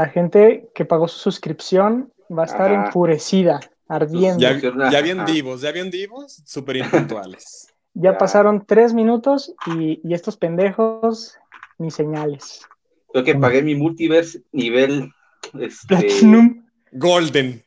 la gente que pagó su suscripción va a estar Ajá. enfurecida, ardiendo. Ya, Ya, bien Ajá. divos, ya bien divos, súper impuntuales. Ya. pasaron tres minutos y, y estos pendejos ni señales. Yo que pagué mi multiverse nivel, este, Platinum. Golden.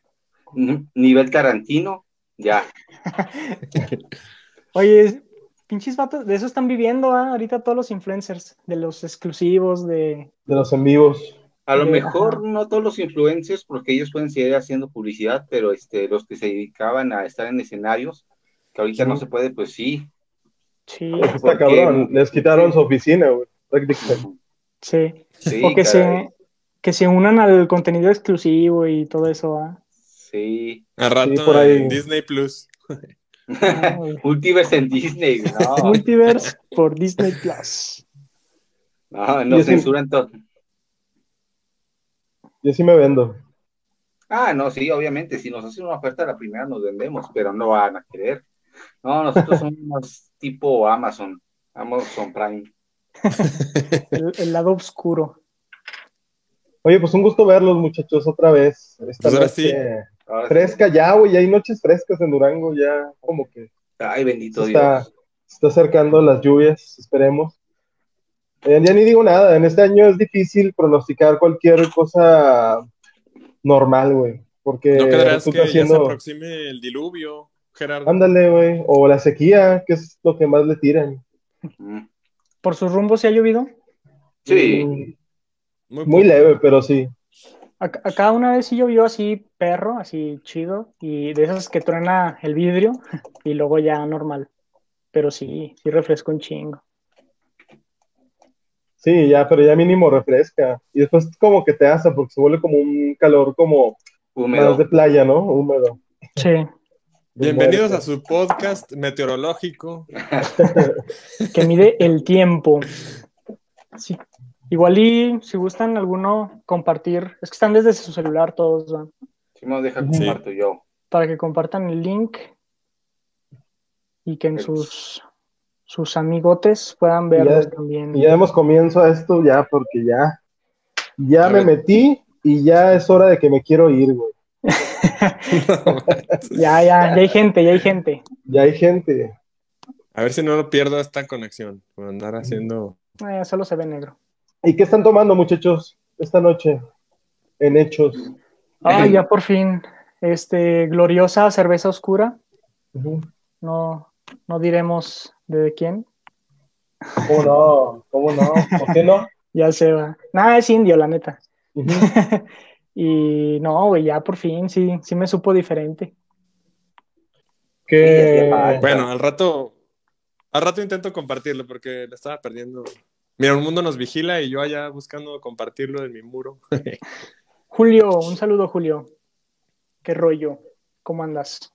nivel Tarantino, ya. Oye, pinches vatos, de eso están viviendo ¿ah? ahorita todos los influencers, de los exclusivos, de... De los en vivos. A lo mejor ajá. no todos los influencers, porque ellos pueden seguir haciendo publicidad, pero este, los que se dedicaban a estar en escenarios, que ahorita Sí. no se puede, pues sí. Sí, Está cabrón. Les quitaron Sí. su oficina, güey. Prácticamente. sí. Sí, o que se, que se unan al contenido exclusivo y todo eso. ¿ah? Sí. A rato por ahí. en Disney Plus. Multiverse en Disney, no, Multiverse por Disney Plus. no, no censuran todo. Yo sí me vendo. Ah, no, sí, obviamente, si nos hacen una oferta la primera nos vendemos, pero no van a querer. No, nosotros somos tipo Amazon, Amazon Prime. El, el lado oscuro. Oye, pues un gusto verlos, muchachos, otra vez. Esta Pues ahora noche sí. Ahora sí. fresca ya, güey. Ya hay noches frescas en Durango, ya como que Ay, bendito se está, Dios. se está acercando las lluvias, esperemos. Eh, ya ni digo nada, en este año es difícil pronosticar cualquier cosa normal, güey. Porque ¿No creerás que resulta ya se aproxime el diluvio, Gerardo? ándale, güey, o la sequía, que es lo que más le tiran. ¿Por sus rumbos se ha llovido? Sí, Mm, Muy, Muy leve, pero sí. Acá, acá una vez sí llovió así perro, así chido, y de esas que truena el vidrio, y luego ya normal. Pero sí, sí refresco un chingo. Sí, ya, pero ya mínimo refresca. Y después como que te asa porque se vuelve como un calor como húmedo. más de playa, ¿no? Húmedo. Sí. Bienvenidos a su podcast meteorológico. que mide el tiempo. Sí. Igual y si gustan alguno compartir, es que están desde su celular todos, ¿va? Si nos deja Sí. comparto yo. para que compartan el link y que en sus, sus amigotes puedan verlos ya- también. Y ya demos comienzo a esto ya porque ya, ya A me ver. metí y ya es hora de que me quiero ir, güey. Ya, ya, ya hay gente, ya hay gente. Ya hay gente. A ver si no lo pierdo esta conexión por andar haciendo. Eh, solo se ve negro. ¿Y qué están tomando, muchachos, esta noche? En hechos. Ah, ya por fin. Este, gloriosa cerveza oscura. No, no diremos de quién. ¿Cómo no? ¿Cómo no? ¿Por qué no? Ya se va. Nada, es indio, la neta. Y no, güey, ya por fin, sí, sí me supo diferente. Que- Bueno, al rato. Al rato intento compartirlo porque le estaba perdiendo. Mira, un mundo nos vigila y yo allá buscando compartirlo en mi muro. Julio, un saludo, Julio. ¿Qué rollo? ¿Cómo andas?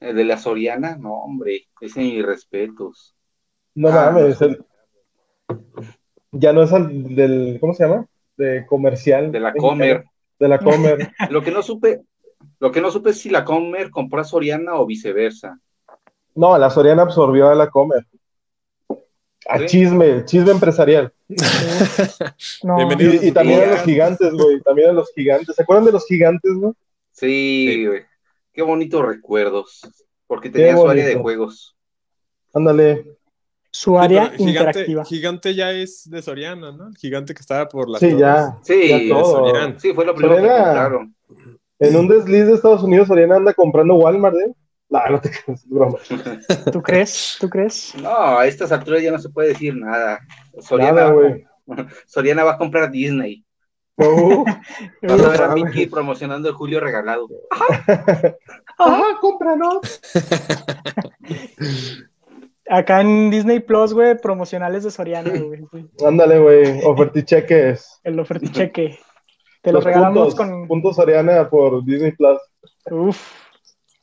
El de la Soriana, no, hombre, ese mis respetos. No Ah, mames. no. el- Ya no es el del, ¿cómo se llama? De comercial. De la. Comer. De la Comer. Lo que no supe, lo que no supe es si la Comer compró a Soriana o viceversa. No, la Soriana absorbió a la Comer. A ¿Sí? chisme, chisme empresarial. No, Bienvenido. Y, y también a los gigantes, güey. También a los gigantes. ¿Se acuerdan de los gigantes, güey? Sí, Sí. Qué bonitos recuerdos. Porque tenía su área de juegos. Ándale. su área Sí, pero gigante, interactiva. gigante ya es de Soriana, ¿no? El gigante que estaba por las Sí, torres. ya. Sí, ya todo. Soriana. Sí, fue lo primero Soriana. que compraron. En un desliz de Estados Unidos, Soriana anda comprando Walmart, ¿eh? No, no te creas, es broma. ¿Tú crees? ¿Tú crees? No, a estas alturas ya no se puede decir nada. Soriana, Nada. Soriana va a comprar Disney. Uh, Vas a ver a Mickey promocionando el Julio regalado. Ajá, cómpranos. Acá en Disney Plus, güey, promocionales de Soriana, güey. Ándale, güey. Oferticheques. El oferticheque. Te lo Los regalamos puntos, con. puntos Soriana por Disney Plus. Uf.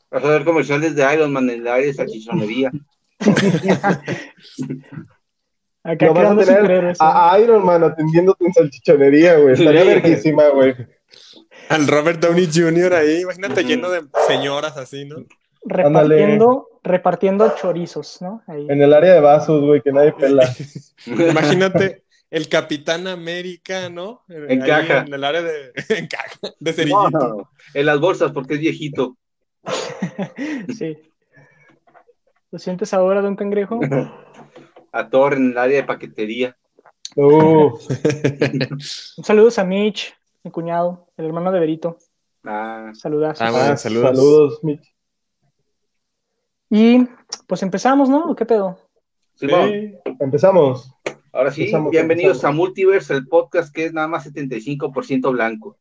Vas a ver comerciales de Iron Man en el área de salchichonería. Acá No vas a tener superhéroes. ¿eh? a Iron Man atendiéndote en salchichonería, güey. Estaría Sí. verguísima, güey. Al Robert Downey Jr. ahí, imagínate lleno de señoras así, ¿no? repartiendo, repartiendo chorizos, ¿no? Ahí. En el área de vasos, güey, que nadie pela. Imagínate el Capitán América, ¿no? Ahí Encaja. En el área de. Encaja. De No, cerillito. no, en las bolsas porque es viejito. Sí. ¿Lo sientes ahora, don Cangrejo? A Thor en el área de paquetería. Uh, Un saludos a Mitch, mi cuñado, el hermano de Berito. Ah, Saludas. Ah, bueno, saludos. saludos, Mitch. Y pues empezamos, ¿no? ¿O ¿Qué pedo? Sí. Empezamos. ahora sí, empezamos, bienvenidos empezamos. a Multiverse, el podcast que es nada más 75% blanco.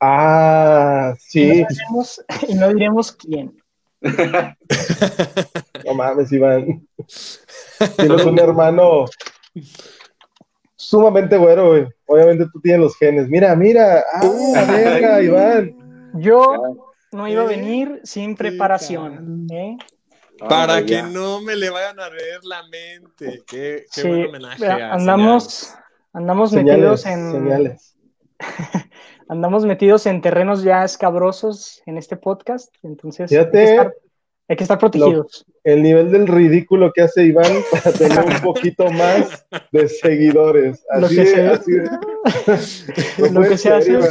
Ah, Y sí. no diremos, y no diremos quién. No mames, Iván. Tienes un hermano sumamente güero, güey. Obviamente tú tienes los genes. Mira, mira. Ah, verga, Iván. Yo no iba a ¿Eh? venir sin preparación. ¿eh? Para Ah, que ya. no me le vayan a leer la mente. Qué, qué Sí, buen homenaje. andamos, andamos Señales, metidos en señales. andamos metidos en terrenos ya escabrosos en este podcast, entonces hay que estar, hay que estar protegidos. El nivel del ridículo que hace Iván para tener un poquito más de seguidores. Lo Así que de- se- así de- No Lo puede que se hace- Iván.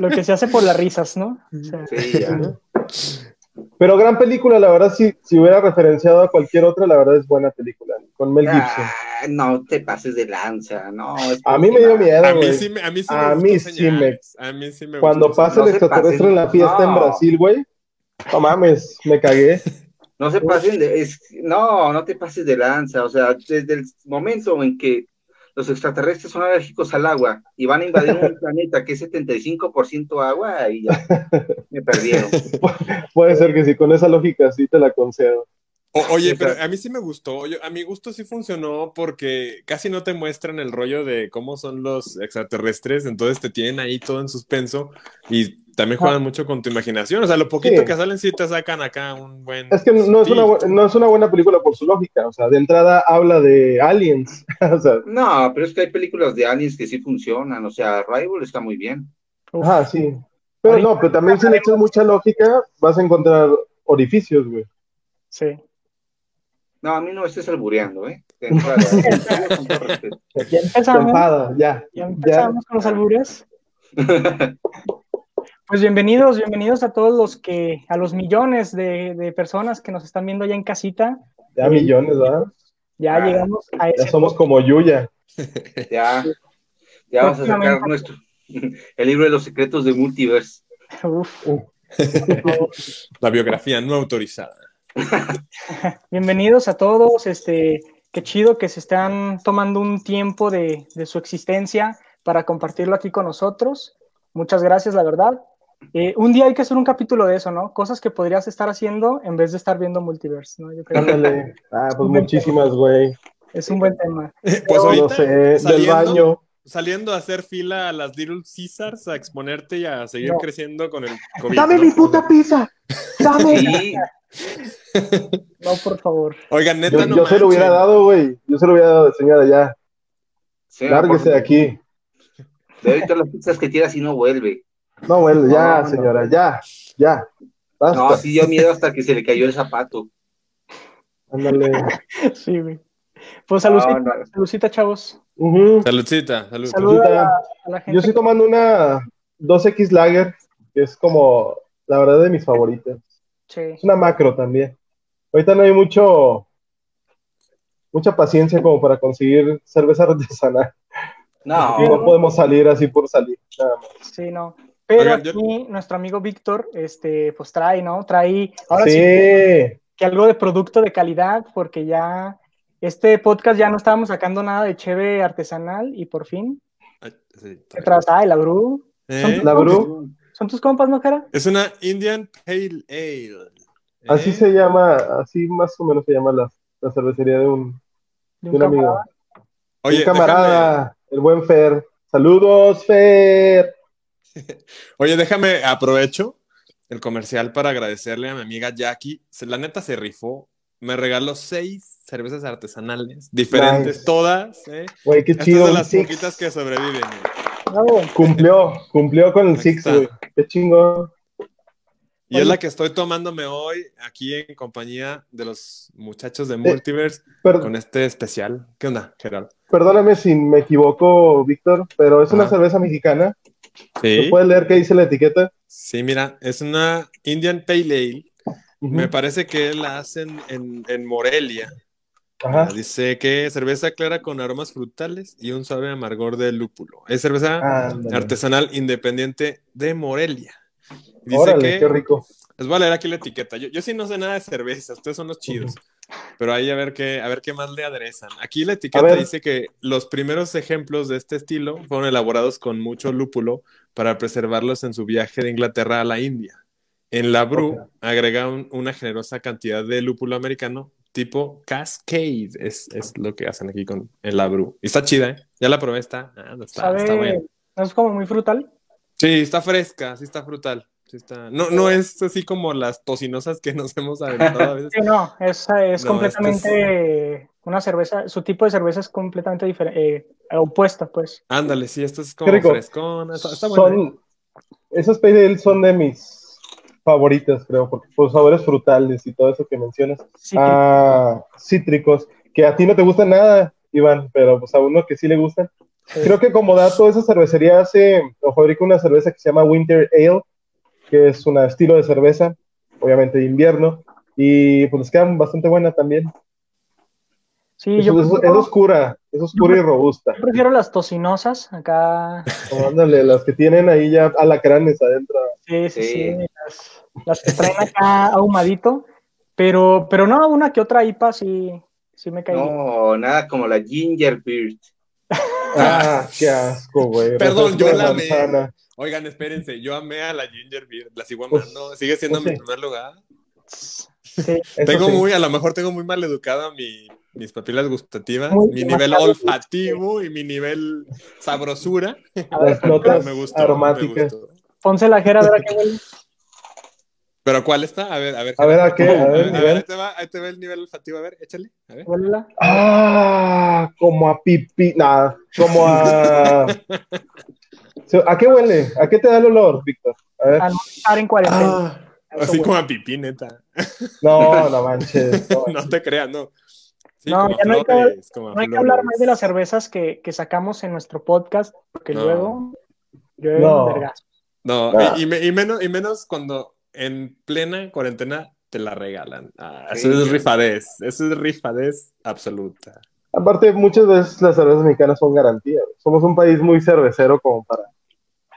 Lo que se hace por las risas, ¿no? O sea, Sí, ya. Pero gran película, la verdad, si, si hubiera referenciado a cualquier otra, la verdad es buena película. Con Mel Gibson. Ah, no te pases de lanza, no. es A mí me dio miedo, A mí güey. sí me, a mí sí A me mí gustó sí señales. A mí sí me Cuando gustó pasa No el extraterrestre pasen. en la fiesta en. Brasil, güey. No mames, me cagué. No se pasen de, es- no, no te pases de lanza, o sea, desde el momento en que los extraterrestres son alérgicos al agua y van a invadir un planeta que es 75% agua, y ya me perdieron. Puede ser que sí, con esa lógica sí te la concedo. O- oye, pero a mí sí me gustó. Yo- a mi gusto sí funcionó porque casi no te muestran el rollo de cómo son los extraterrestres, entonces te tienen ahí todo en suspenso y también juegan mucho con tu imaginación. O sea, lo poquito. Sí. que salen sí te sacan acá un buen. Es que no es, una, no es una buena película por su lógica. O sea, de entrada habla de aliens. o sea, No, pero es que hay películas de aliens que sí funcionan, o sea, Rival está muy bien. uf, ajá, sí. Pero no, pero también si le echas mucha lógica, vas a encontrar orificios, güey. sí. No, a mí no me estés albureando, ¿eh? ¿eh? Ya empezamos, ya. ya empezamos con los albures. Pues bienvenidos, bienvenidos a todos los que, a los millones de, de personas que nos están viendo allá en casita. Ya millones, ¿verdad? Ya Ah, llegamos a Ya ese somos como Yuya. Ya, ya vamos a sacar nuestro, el libro de los secretos de Multiverse. Uf. La biografía no autorizada. Bienvenidos a todos, este, qué chido que se están tomando un tiempo de, de su existencia para compartirlo aquí con nosotros. Muchas gracias, la verdad. Eh, un día hay que hacer un capítulo de eso, ¿no? Cosas que podrías estar haciendo en vez de estar viendo Multiverse, ¿no? Yo creo que. Ah, pues muchísimas, güey. es un buen tema. Pues No ahorita, sé, del saliendo, baño. saliendo a hacer fila a las Little Caesars, a exponerte y a seguir No. creciendo con el COVID. ¡Dame ¿no? mi puta pizza! ¡Dame! Sí, No, por favor. Oigan, neta, Yo, no yo se lo hubiera dado, güey. Yo se lo hubiera dado, señora, ya. sí, Lárguese de aquí. De ahorita las pizzas que tiras y no vuelve. No, bueno, ya, No, no. señora, ya, ya. Basta. No, sí dio miedo hasta que se le cayó el zapato. Ándale. Sí, güey. Pues saludcita, No, no. saludcita, chavos. Ujú. Saludcita, salud. Saluda a la, a la gente. Yo estoy tomando una 2X Lager, que es como, la verdad, de mis favoritas. Sí. Es una macro también. Ahorita no hay mucho, mucha paciencia como para conseguir cerveza artesanal. No, No podemos salir así por salir. Nada más. Sí, no. Pero Oigan, yo- aquí nuestro amigo Víctor, este, pues trae, ¿no? Trae, ahora sí, sí, que algo de producto de calidad, porque ya este podcast ya no estábamos sacando nada de cheve artesanal y por fin, Ay, sí, ¿qué traes? Ah, la Bru. ¿Eh? la Bru, ¿Son tus compas, no, cara? Es una Indian Pale Ale. así ¿Eh? se llama, así más o menos se llama la, la cervecería de un, De de un amigo. Oye, un camarada, déjame- el buen Fer. Saludos, Fer. oye, déjame, aprovecho el comercial para agradecerle a mi amiga Jackie. La neta se rifó. Me regaló seis cervezas artesanales, diferentes, Nice. todas. ¿eh? Güey, qué Estas chido. un las Six. poquitas que sobreviven. ¿eh? Bravo. Cumplió, cumplió con el Six, güey. Qué chingón. Y es la que estoy tomándome hoy aquí en compañía de los muchachos de Multiverse Pero, con este especial. ¿Qué onda, Gerardo? perdóname si me equivoco, Víctor, pero es una cerveza mexicana. Sí, ¿Me puedes leer qué dice la etiqueta? sí, mira, es una Indian Pale Ale. Me parece que la hacen en, en Morelia. Ajá. Dice que cerveza clara con aromas frutales y un suave amargor de lúpulo. Es cerveza artesanal independiente de Morelia. Dice Órale, que qué rico. Les voy a leer aquí la etiqueta. Yo, yo sí no sé nada de cerveza, ustedes son los chidos. Pero ahí a ver qué, a ver qué más le aderezan. Aquí la etiqueta dice que los primeros ejemplos de este estilo fueron elaborados con mucho lúpulo para preservarlos en su viaje de Inglaterra a la India. En la brew Ok. agregan una generosa cantidad de lúpulo americano tipo Cascade. Es, es lo que hacen aquí con en la brew. Y está chida, ¿eh? Ya la probé, está, ah, está, ¿Sabe? está buena. ¿No es como muy frutal? Sí, está fresca, sí está frutal. Sí está... No, no es así como las tocinosas que nos hemos aventado a veces. Sí, no, es, es No, completamente una cerveza, su tipo de cerveza es completamente diferente, opuesta, pues. Ándale, sí, esto es como frescona, está, está buena. ¿eh? Son, esas Ale son de mis favoritas, creo, porque por sabores frutales y todo eso que mencionas. Sí, Ah, cítricos, que a ti no te gustan nada, Iván, pero pues a uno que sí le gustan. sí. Creo que como dato, esa cervecería hace o fabrica una cerveza que se llama Winter Ale, que es un estilo de cerveza, obviamente de invierno, y pues les queda bastante buena también. Sí, Es, yo es- oscura, es oscura y robusta. yo prefiero las tocinosas acá. Como, ándale, las que tienen ahí ya alacranes adentro. Sí, sí, sí, Sí. Las, las que traen acá ahumadito. Pero, pero no, una que otra IPA sí, sí me cae. bien. No, nada como la Ginger Beard. Ah, qué asco, güey. Perdón, yo la amé. Oigan, espérense, yo amé a la Ginger Beer, la sigo amando, sigue siendo pues mi sí. primer lugar. Sí, Tengo sí. muy, a lo mejor tengo muy mal educada mi, mis papilas gustativas, Muy mi nivel demasiado. olfativo y mi nivel sabrosura. a ver, notas Me gustó, aromáticas. me gustó. ponse la jera a ver a qué huele. Pero ¿cuál está? A ver, a ver. A ver, ¿a qué? A A ver, a nivel. ver, ahí te va, ahí te va el nivel olfativo, a ver, échale. A ver. Huélela. Ah, como a pipí. Nada, como a. ¿A qué huele? ¿A qué te da el olor, Víctor? A ver. A no estar en cuarentena. Ah, así huele. como a pipí, neta. No, no manches. no No te creas, no. Sí, No, ya no hay que- No hay que hablar más de las cervezas que, que sacamos en nuestro podcast, porque No. luego yo No. No, Ah. y, y me- y menos, y menos cuando en plena cuarentena te la regalan. Ah, Sí. Eso es rifadez, eso es rifadez absoluta. Aparte, muchas veces las cervezas mexicanas son garantías. Somos un país muy cervecero como para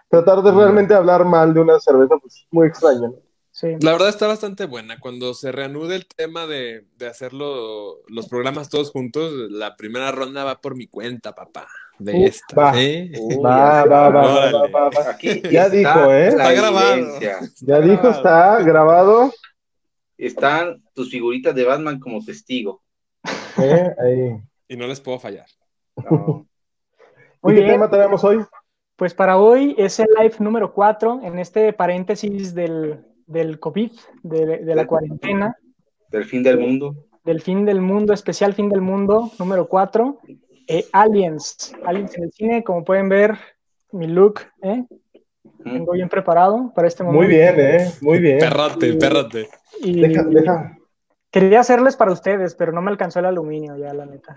tratar de Mm. realmente hablar mal de una cerveza, pues muy extraño. ¿no? Sí. La verdad está bastante buena. Cuando se reanude el tema de, de hacerlo los programas todos juntos, la primera ronda va por mi cuenta, papá. De Uh, esta. va. ¿eh? Va, va, va, va, Órale. va, va, va. Aquí Ya está dijo, ¿eh? Está grabado. Ya dijo, está grabado. Están tus figuritas de Batman como testigo. ¿eh? Ahí. Y no les puedo fallar. No. Muy ¿Y qué bien. tema tenemos hoy? Pues para hoy es el live número 4 en este paréntesis del, del COVID, de, de la cuarentena, Del fin del mundo. del fin del mundo, especial fin del mundo número 4. Aliens, Aliens en el cine, como pueden ver, mi look, ¿eh? Mm. vengo bien preparado para este momento. Muy bien, ¿eh? Muy bien. Perrote, perrote. Y Deja, deja. quería hacerles para ustedes, pero no me alcanzó el aluminio ya, la neta.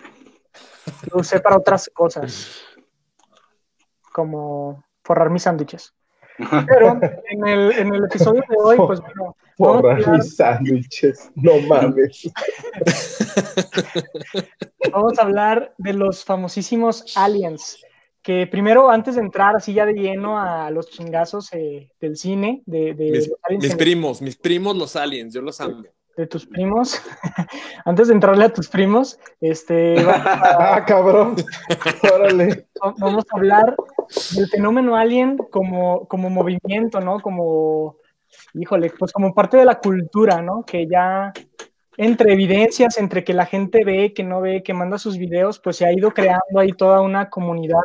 Lo usé para otras cosas, como forrar mis sándwiches. Pero en el, en el episodio de hoy, pues bueno, vamos a Porra, hablar- mis sándwiches. No mames. Vamos a hablar de los famosísimos aliens. Que primero, antes de entrar así ya de lleno a los chingazos eh, del cine, de, de Mis, los aliens mis en- primos, mis primos los aliens, yo los amo. de tus primos, antes de entrarle a tus primos, este, a, Ah, cabrón. Órale. vamos a hablar del fenómeno alien como, como movimiento, ¿no? Como, híjole, pues como parte de la cultura, ¿no? Que ya entre evidencias, entre que la gente ve, que no ve, que manda sus videos, pues se ha ido creando ahí toda una comunidad.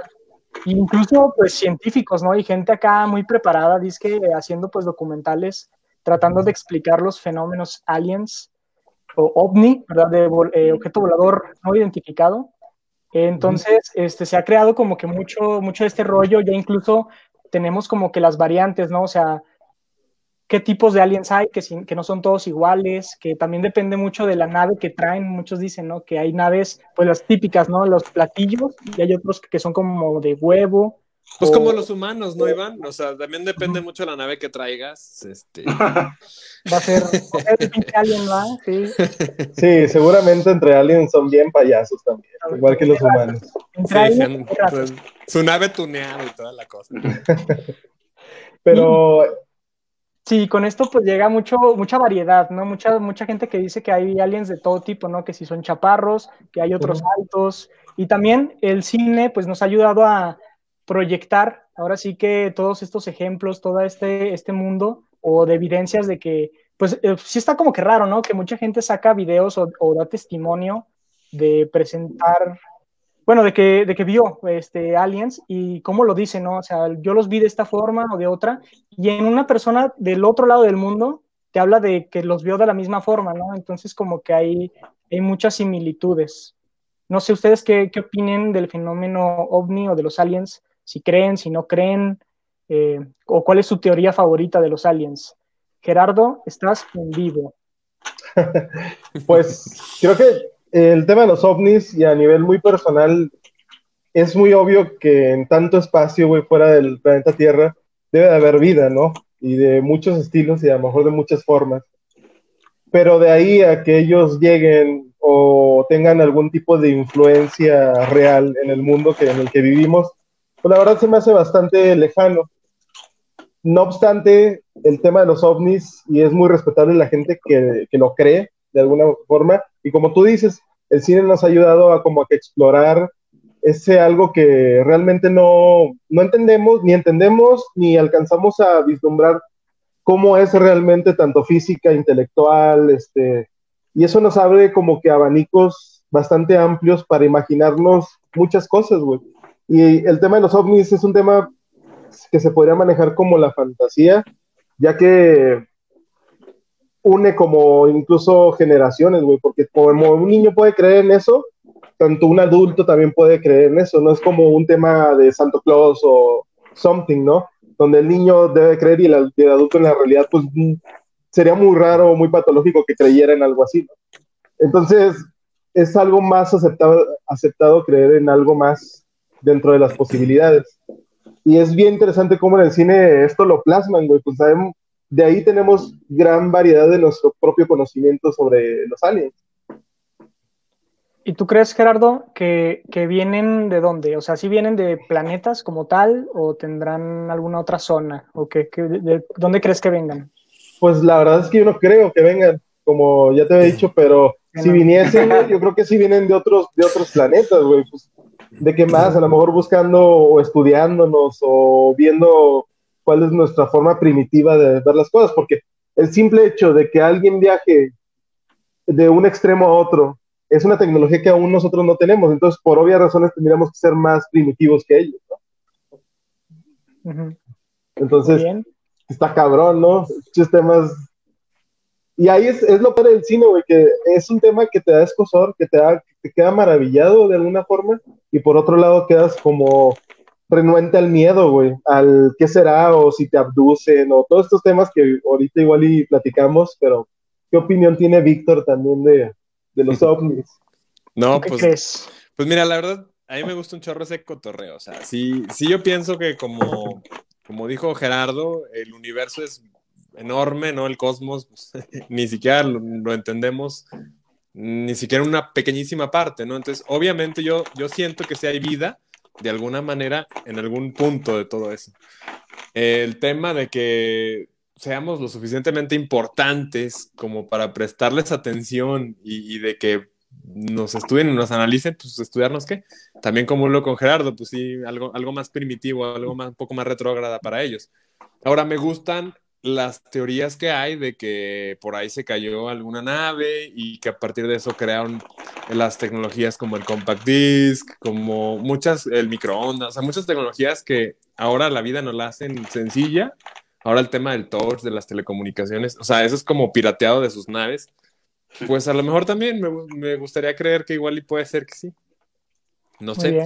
Incluso pues científicos, ¿no? Y gente acá muy preparada, dice que haciendo pues documentales, tratando de explicar los fenómenos aliens o ovni, ¿verdad? De eh, objeto volador no identificado. Entonces, este, se ha creado como que mucho, mucho de este rollo, ya incluso tenemos como que las variantes, ¿no? O sea, qué tipos de aliens hay, que, que no son todos iguales, que también depende mucho de la nave que traen. Muchos dicen, ¿no? Que hay naves, pues las típicas, ¿no? Los platillos, y hay otros que son como de huevo. Pues como los humanos, ¿no, Iván? O sea, también depende mucho de la nave que traigas. Este... Va a ser, alien, ¿va? Sí. sí, seguramente entre aliens son bien payasos también, igual que los humanos. Sí, su nave tuneada y toda la cosa. Pero Sí, con esto pues llega mucho, mucha variedad, ¿no? Mucha, mucha gente que dice que hay aliens de todo tipo, ¿no? Que si son chaparros, que hay otros altos. Y también el cine pues nos ha ayudado a proyectar, ahora sí que todos estos ejemplos, todo este, este mundo o de evidencias de que, pues eh, sí está como que raro, ¿no? Que mucha gente saca videos o, o da testimonio de presentar bueno, de que, de que vio este, aliens y cómo lo dice, ¿no? O sea, yo los vi de esta forma o de otra, y en una persona del otro lado del mundo te habla de que los vio de la misma forma, ¿no? Entonces, como que hay, hay muchas similitudes. No sé ustedes qué, qué opinen del fenómeno ovni o de los aliens, si creen, si no creen, eh, o cuál es su teoría favorita de los aliens. Gerardo, estás en vivo. pues creo que el tema de los ovnis y a nivel muy personal, es muy obvio que en tanto espacio, güey, fuera del planeta Tierra, debe de haber vida, ¿no? Y de muchos estilos y a lo mejor de muchas formas. Pero de ahí a que ellos lleguen o tengan algún tipo de influencia real en el mundo que, en el que vivimos, pues la verdad se me hace bastante lejano. No obstante, el tema de los ovnis, y es muy respetable la gente que, que lo cree de alguna forma, y como tú dices, el cine nos ha ayudado a como explorar ese algo que realmente no, no entendemos, ni entendemos, ni alcanzamos a vislumbrar cómo es realmente tanto física, intelectual, este, y eso nos abre como que abanicos bastante amplios para imaginarnos muchas cosas, güey. Y el tema de los ovnis es un tema que se podría manejar como la fantasía, ya que une como incluso generaciones, güey, porque como un niño puede creer en eso, tanto un adulto también puede creer en eso, no es como un tema de Santo Claus o something, ¿no? Donde el niño debe creer y el, adulto en la realidad, pues sería muy raro, muy patológico que creyera en algo así, ¿no? Entonces, es algo más aceptado, aceptado creer en algo más dentro de las posibilidades. Y es bien interesante cómo en el cine esto lo plasman, güey, pues sabemos, de ahí tenemos gran variedad de nuestro propio conocimiento sobre los aliens. ¿Y tú crees, Gerardo, que, vienen de dónde? O sea, ¿sí vienen de planetas como tal o tendrán alguna otra zona? ¿O que, de, dónde crees que vengan? Pues la verdad es que yo no creo que vengan, como ya te he dicho, pero si viniesen, yo creo que sí vienen de otros, de otros planetas, güey. Pues, ¿De qué más? A lo mejor buscando o estudiándonos o viendo cuál es nuestra forma primitiva de ver las cosas, porque el simple hecho de que alguien viaje de un extremo a otro es una tecnología que aún nosotros no tenemos, entonces por obvias razones tendríamos que ser más primitivos que ellos, ¿no? Entonces, está cabrón, ¿no? Muchos temas... Y ahí es, es lo para del cine, güey, que es un tema que te da escosor, que te, da, te queda maravillado de alguna forma, y por otro lado quedas como renuente al miedo, güey, al qué será o si te abducen o todos estos temas que ahorita igual y platicamos, pero ¿qué opinión tiene Víctor también de, los ovnis? No, pues, pues mira, la verdad, a mí me gusta un chorro ese cotorreo, o sea, sí, sí yo pienso que como, como dijo Gerardo, el universo es enorme, ¿no? El cosmos, ni siquiera lo, entendemos, ni siquiera una pequeñísima parte, ¿no? Entonces, obviamente yo, yo siento que si hay vida, de alguna manera en algún punto de todo eso. El tema de que seamos lo suficientemente importantes como para prestarles atención y, de que nos estudien y nos analicen, pues estudiarnos qué. También como lo con Gerardo, pues sí, algo, algo más primitivo, algo más, un poco más retrógrada para ellos. Ahora me gustan las teorías que hay de que por ahí se cayó alguna nave y que a partir de eso crearon las tecnologías como el compact disc, como muchas, el microondas, o sea, muchas tecnologías que ahora la vida nos la hacen sencilla. Ahora el tema del touch, de las telecomunicaciones, o sea, eso es como pirateado de sus naves. Pues a lo mejor también me, me gustaría creer que igual y puede ser que sí. No sé.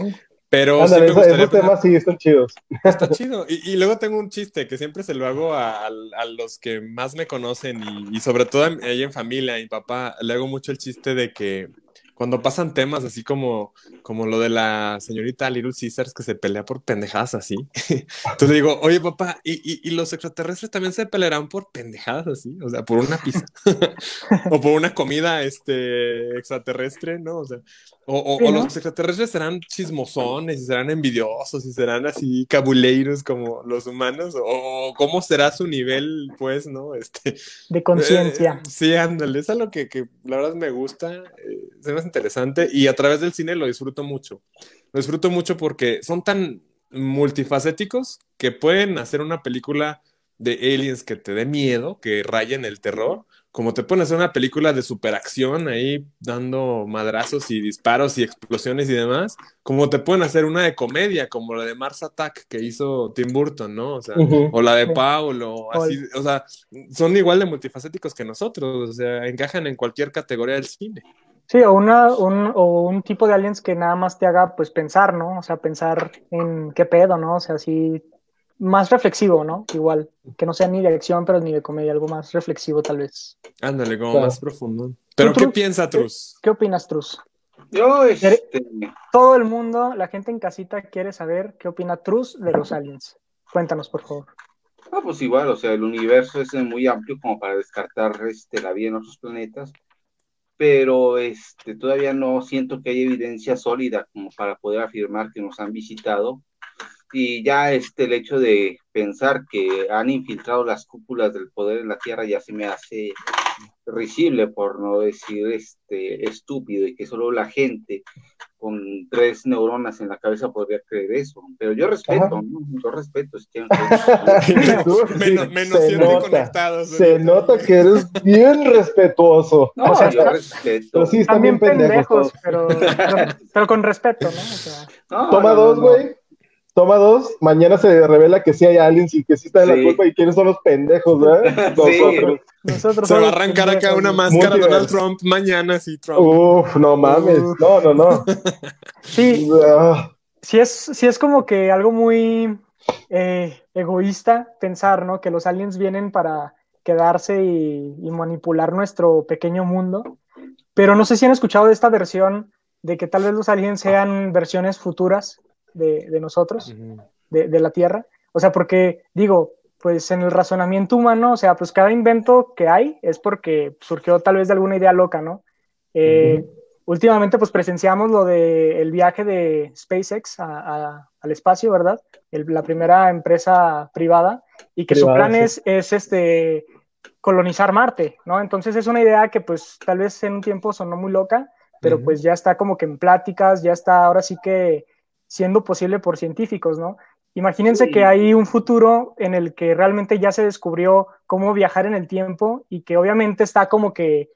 Pero Ándale, sí me gustaría esos temas sí están chidos. Está chido. Y, y luego tengo un chiste que siempre se lo hago a, a- a los que más me conocen y, y sobre todo ahí en familia, a mi papá, le hago mucho el chiste de que cuando pasan temas así como, como lo de la señorita Little Caesars que se pelea por pendejadas así, entonces le digo, oye papá, ¿y, y, y los extraterrestres también se pelearán por pendejadas así? O sea, por una pizza o por una comida este, extraterrestre, ¿no? O sea, o, o- Sí, o ¿no? los extraterrestres serán chismosones y serán envidiosos y serán así cabuleiros como los humanos, o, o cómo será su nivel, pues, ¿no? Este, De conciencia. eh, sí, ándale, es algo que, que la verdad me gusta, eh, se me hace interesante y a través del cine lo disfruto mucho. Lo disfruto mucho porque son tan multifacéticos que pueden hacer una película de aliens que te dé miedo, que rayen el terror, como te pueden hacer una película de superacción ahí dando madrazos y disparos y explosiones y demás, como te pueden hacer una de comedia, como la de Mars Attack que hizo Tim Burton, ¿no? O sea, o la de Sí. Paulo, así, o sea, son igual de multifacéticos que nosotros, o sea, encajan en cualquier categoría del cine. Sí, o, una, un, o un tipo de aliens que nada más te haga pues pensar, ¿no? O sea, pensar en qué pedo, ¿no? O sea, así más reflexivo, ¿no? Igual, que no sea ni de acción, pero ni de comedia, algo más reflexivo tal vez. Ándale, como Claro. más profundo. Pero, ¿qué Trus? piensa Trus? ¿Qué opinas, Trus? Yo, este, Todo el mundo, la gente en casita quiere saber qué opina Trus de los aliens. Cuéntanos, por favor. no, pues igual, o sea, el universo es muy amplio como para descartar este, la vida en otros planetas, pero este, todavía no siento que hay evidencia sólida como para poder afirmar que nos han visitado. Y ya este, el hecho de pensar que han infiltrado las cúpulas del poder en la Tierra ya se me hace risible, por no decir este, estúpido, y que solo la gente con tres neuronas en la cabeza podría creer eso. Pero yo respeto. ¿no? yo respeto. si menos menos se nota, conectados. Se nota que eres bien respetuoso. No, O sea, yo está- respeto. Pero sí, están bien También pendejos. pendejos, pero, pero, pero con respeto, ¿no? O sea, No, Toma no, dos, no, no. güey. Toma dos. Mañana se revela que sí hay aliens y que sí está en Sí. la culpa y quiénes son los pendejos, ¿verdad? Sí. Nosotros. nosotros Se va a arrancar acá una máscara Multiverse. Donald Trump mañana, sí, Trump. Uf, no mames. Uf. No, no, no. Sí, Ah, sí es, sí es como que algo muy eh, egoísta pensar, ¿no? Que los aliens vienen para quedarse y, y manipular nuestro pequeño mundo. Pero no sé si han escuchado de esta versión de que tal vez los aliens sean versiones futuras de, de nosotros, de, de la Tierra. O sea, porque digo, pues en el razonamiento humano, o sea, pues cada invento que hay es porque surgió tal vez de alguna idea loca, ¿no? Eh, Últimamente, pues presenciamos lo del viaje de SpaceX a- a- al espacio, ¿verdad? El- la primera empresa privada y que su plan sí. es, es este colonizar Marte, ¿no? Entonces es una idea que pues tal vez en un tiempo sonó muy loca, pero pues ya está como que en pláticas, ya está ahora sí que siendo posible por científicos, ¿no? Imagínense Sí. que hay un futuro en el que realmente ya se descubrió cómo viajar en el tiempo y que obviamente está como que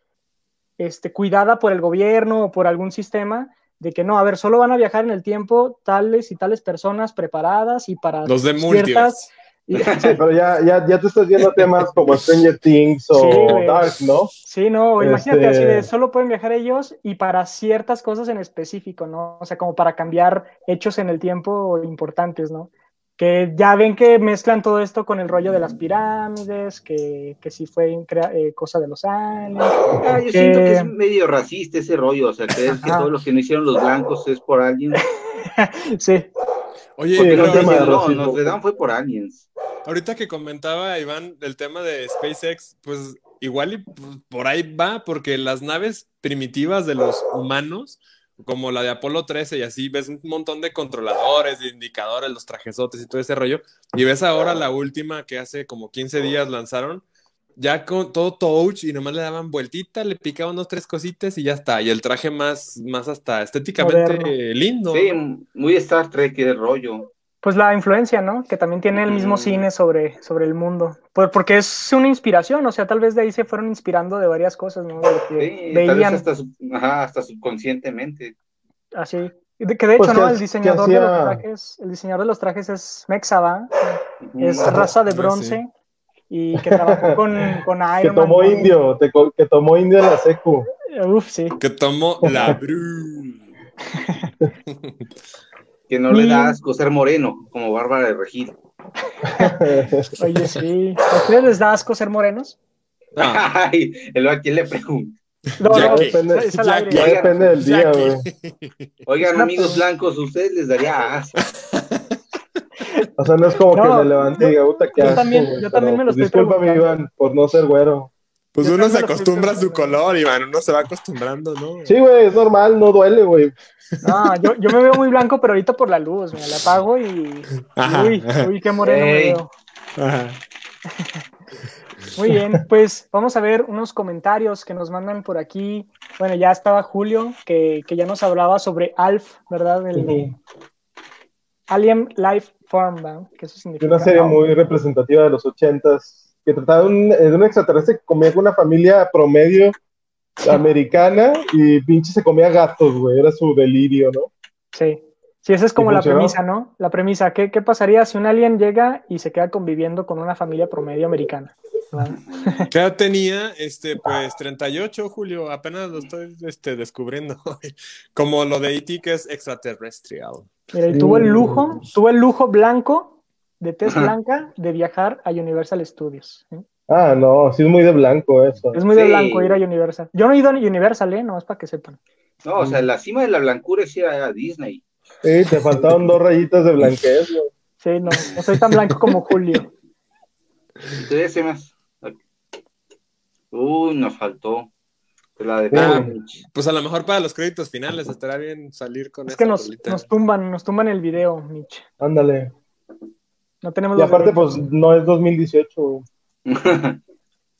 este, cuidada por el gobierno o por algún sistema de que no, a ver, solo van a viajar en el tiempo tales y tales personas preparadas y para Los de ciertas... Y- sí, pero ya, ya, ya te estás viendo temas como Stranger Things o Sí. Dark, ¿no? Sí, no, imagínate Este- así de solo pueden viajar ellos y para ciertas cosas en específico, ¿no? O sea, como para cambiar hechos en el tiempo importantes, ¿no? Que ya ven que mezclan todo esto con el rollo de las pirámides, que, que sí fue crea- eh, cosa de los aliens. Ah, yo que- siento que es medio racista ese rollo, o sea, creer que Ajá. todo lo que no hicieron los blancos es por alguien. Sí, Oye, Sí, un tema de no, racismo. Notre Dame fue por aliens. ahorita que comentaba Iván del tema de SpaceX, pues igual y por ahí va, porque las naves primitivas de los humanos, como la de Apolo 13 y así, ves un montón de controladores, de indicadores, los trajesotes y todo ese rollo, y ves ahora la última que hace como 15 días lanzaron, ya con todo touch y nomás le daban vueltita, le picaban unos tres cositas y ya está, y el traje más, más hasta estéticamente Moderno. lindo. Sí, ¿no? muy Star Trek el rollo. pues la influencia, ¿no? Que también tiene el mismo Mm. cine sobre, sobre el mundo. Pues porque es una inspiración, o sea, tal vez de ahí se fueron inspirando de varias cosas, ¿no? De lo que Sí, tal vez veían hasta, sub- ajá, hasta subconscientemente. así. De- Que de hecho, Pues, ¿no? ¿qué- El diseñador de los trajes, el diseñador de los trajes es Mexa, ¿va? Ujú. Es raza de Ah, bronce y que trabajó con, con Que Iron Man. tomó indio, te que tomó indio en la secu. Uf, sí. Que tomó la Bru. Que no le Y- da asco ser moreno, como Bárbara de Regil. Oye, sí. ¿A ustedes les da asco ser morenos? Ah, Ay, el a quién le pregunto. No, Ya no, que- es, al aire. que- Ya depende del día, güey. Oigan, amigos blancos, ¿a ustedes les daría asco? O sea, no es como No, que me levante y diga, puta, qué yo asco, también- güey", yo también pero, me lo pues, estoy Discúlpame. Iván, por no ser güero. Pues Yo uno se acostumbra a su color, Iván. Uno se va acostumbrando, ¿no? Sí, güey, es normal, no duele, güey. No, yo, yo me veo muy blanco, pero ahorita por la luz, me la apago y. Ajá, Uy, uy, qué moreno me veo. Ajá. Muy bien, pues vamos a ver unos comentarios que nos mandan por aquí. Bueno, ya estaba Julio, que, que ya nos hablaba sobre ALF, ¿verdad? El de Alien Life Una serie muy representativa de los ochentas, que trataba de un, de un extraterrestre que comía con una familia promedio americana y pinche se comía gatos, güey, era su delirio, ¿no? Sí. Sí, esa es como ¿Y la funcionó? premisa, ¿no? La premisa, ¿qué, ¿qué pasaría si un alien llega y se queda conviviendo con una familia promedio americana? ¿Verdad? ¿Qué edad tenía? Este, pues 38, Julio. Apenas lo estoy este, descubriendo. Como lo de E.T. que es extraterrestrial. Mira, y tuvo el lujo, tuvo el lujo blanco, de tez blanca, de viajar a Universal Studios. ¿eh? Ah, no, sí es muy de blanco eso. Es muy de blanco ir a Universal. Yo no he ido a Universal, ¿eh? No, es para que sepan. No, o sea, la cima de la blancura es ir a Disney. Sí, te faltaban dos rayitas de blanquez, güey. Sí, no, no soy tan blanco como Julio. Entonces, me... Uy, nos faltó. Pues la de Ah. Pues a lo mejor para los créditos finales estará bien salir con Es que nos, tumban, nos tumban el video, Mitch. Ándale. No tenemos Y aparte, pues no es 2018, güey.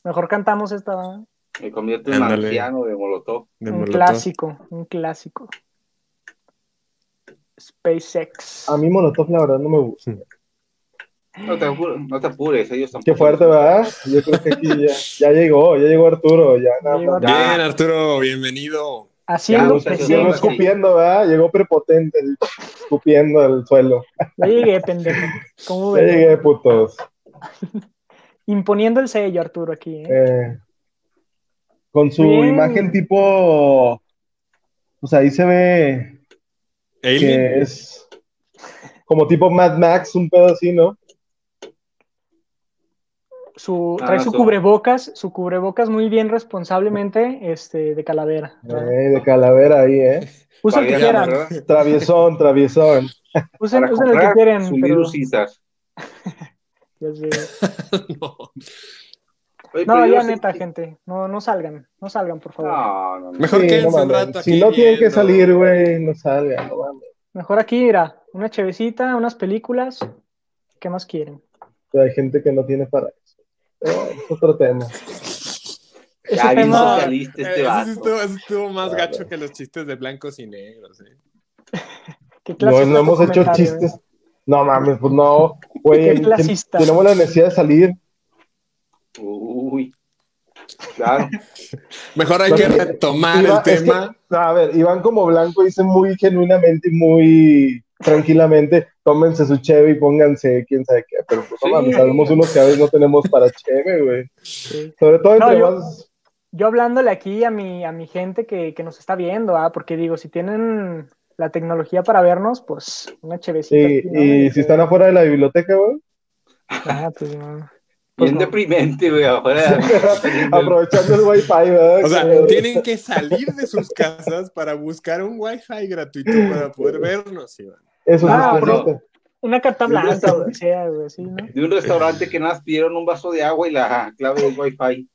Mejor cantamos esta, ¿verdad? Me convierte en marciano de Molotov. De un Molotov. clásico, un clásico. SpaceX. A mí Molotov, la verdad, no me gusta. No te, apures, no te apures, ellos tampoco. Qué fuerte, ¿verdad? Yo creo que aquí ya, ya llegó, ya llegó Arturo, ya nada más. Bien, Arturo, bienvenido. Haciendo Ya, muchachos, Llegó escupiendo, ¿verdad? Llegó prepotente, escupiendo al suelo. Ya llegué, pendejo. ¿Cómo Ya llegué, putos. Imponiendo el sello, Arturo, aquí. ¿eh? Eh, con su Bien. imagen tipo, pues ahí se ve Alien. que es como tipo Mad Max, un pedo así, ¿no? Su, Ah, trae su su- cubrebocas, su cubrebocas muy bien responsablemente este, de calavera. Eh, de calavera ahí, ¿eh? Usen el que quieran, ¿verdad? Traviesón, traviesón. usen, usen el que su pero- ya sé. No. Oye, No, ya neta, que- gente, no, no salgan, no salgan, por favor. No, no, no. Mejor Sí, no un rato Si aquí no tienen que salir, güey, no salgan. Mejor aquí, mira, una chevecita, unas películas. ¿Qué más quieren? Pero hay gente que no tiene para eso. Es otro tema. Ya, bien tema, socialista Eh, este vato. sí estuvo, más gacho que los chistes de blancos y negros. ¿eh? ¿qué clase No, no hemos hecho comentario, eh? chistes. No mames, pues no. Güey, Qué ten- clasista. tenemos la necesidad de salir. Uy. Claro. Mejor hay No, que retomar Iba- el es que, tema. a ver, Iván como blanco dice muy genuinamente y muy tranquilamente, tómense su cheve y pónganse quién sabe qué, pero pues no Sí. mames, sabemos unos que a veces no tenemos para cheve, güey. Sí. Sobre todo No, entre yo- más... Yo hablándole aquí a mi, a mi gente que, que nos está viendo, ¿ah? porque digo, si tienen la tecnología para vernos, pues una chevecita. Sí, aquí, ¿no? y si están afuera de la biblioteca, güey, Ah, pues no. Pues Bien no. deprimente, güey. Afuera. aprovechando el wifi, ¿verdad? O sea, tienen que salir de sus casas para buscar un wifi gratuito para poder vernos, Iván. Eso Ah, es pero... Una carta blanca, o lo que sea, güey, ¿no? de un restaurante que nada más pidieron un vaso de agua y la clave del wifi.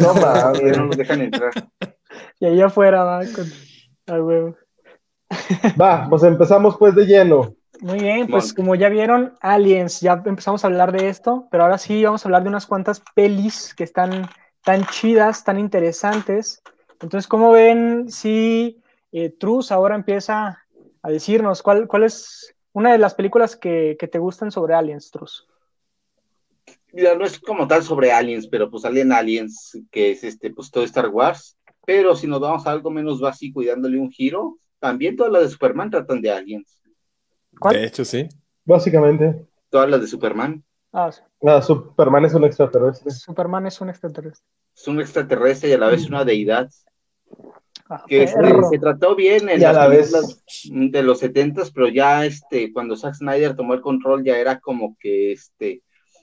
No no nos dejan entrar. Y ahí afuera va con huevo. Va, pues empezamos pues de lleno. Muy bien, pues como ya vieron, Aliens, ya empezamos a hablar de esto, pero ahora sí vamos a hablar de unas cuantas pelis que están tan chidas, tan interesantes. Entonces, ¿cómo ven si eh, Truz ahora empieza a decirnos cuál, cuál es una de las películas que, que te gustan sobre Aliens, Truz? Mira, no es como tal sobre aliens, pero pues Alien Aliens, que es este, pues todo Star Wars. Pero si nos vamos a algo menos básico y dándole un giro, también todas las de Superman tratan de aliens. ¿Cuál? De hecho, sí. Básicamente, Todas las de Superman. Ah, sí. nada, Superman es un extraterrestre. Superman es un extraterrestre. Es un extraterrestre y a la vez una deidad. Ah, que este, perro. se trató bien en las la vez- de los setentas, pero ya este, cuando Zack Snyder tomó el control, ya era como que este,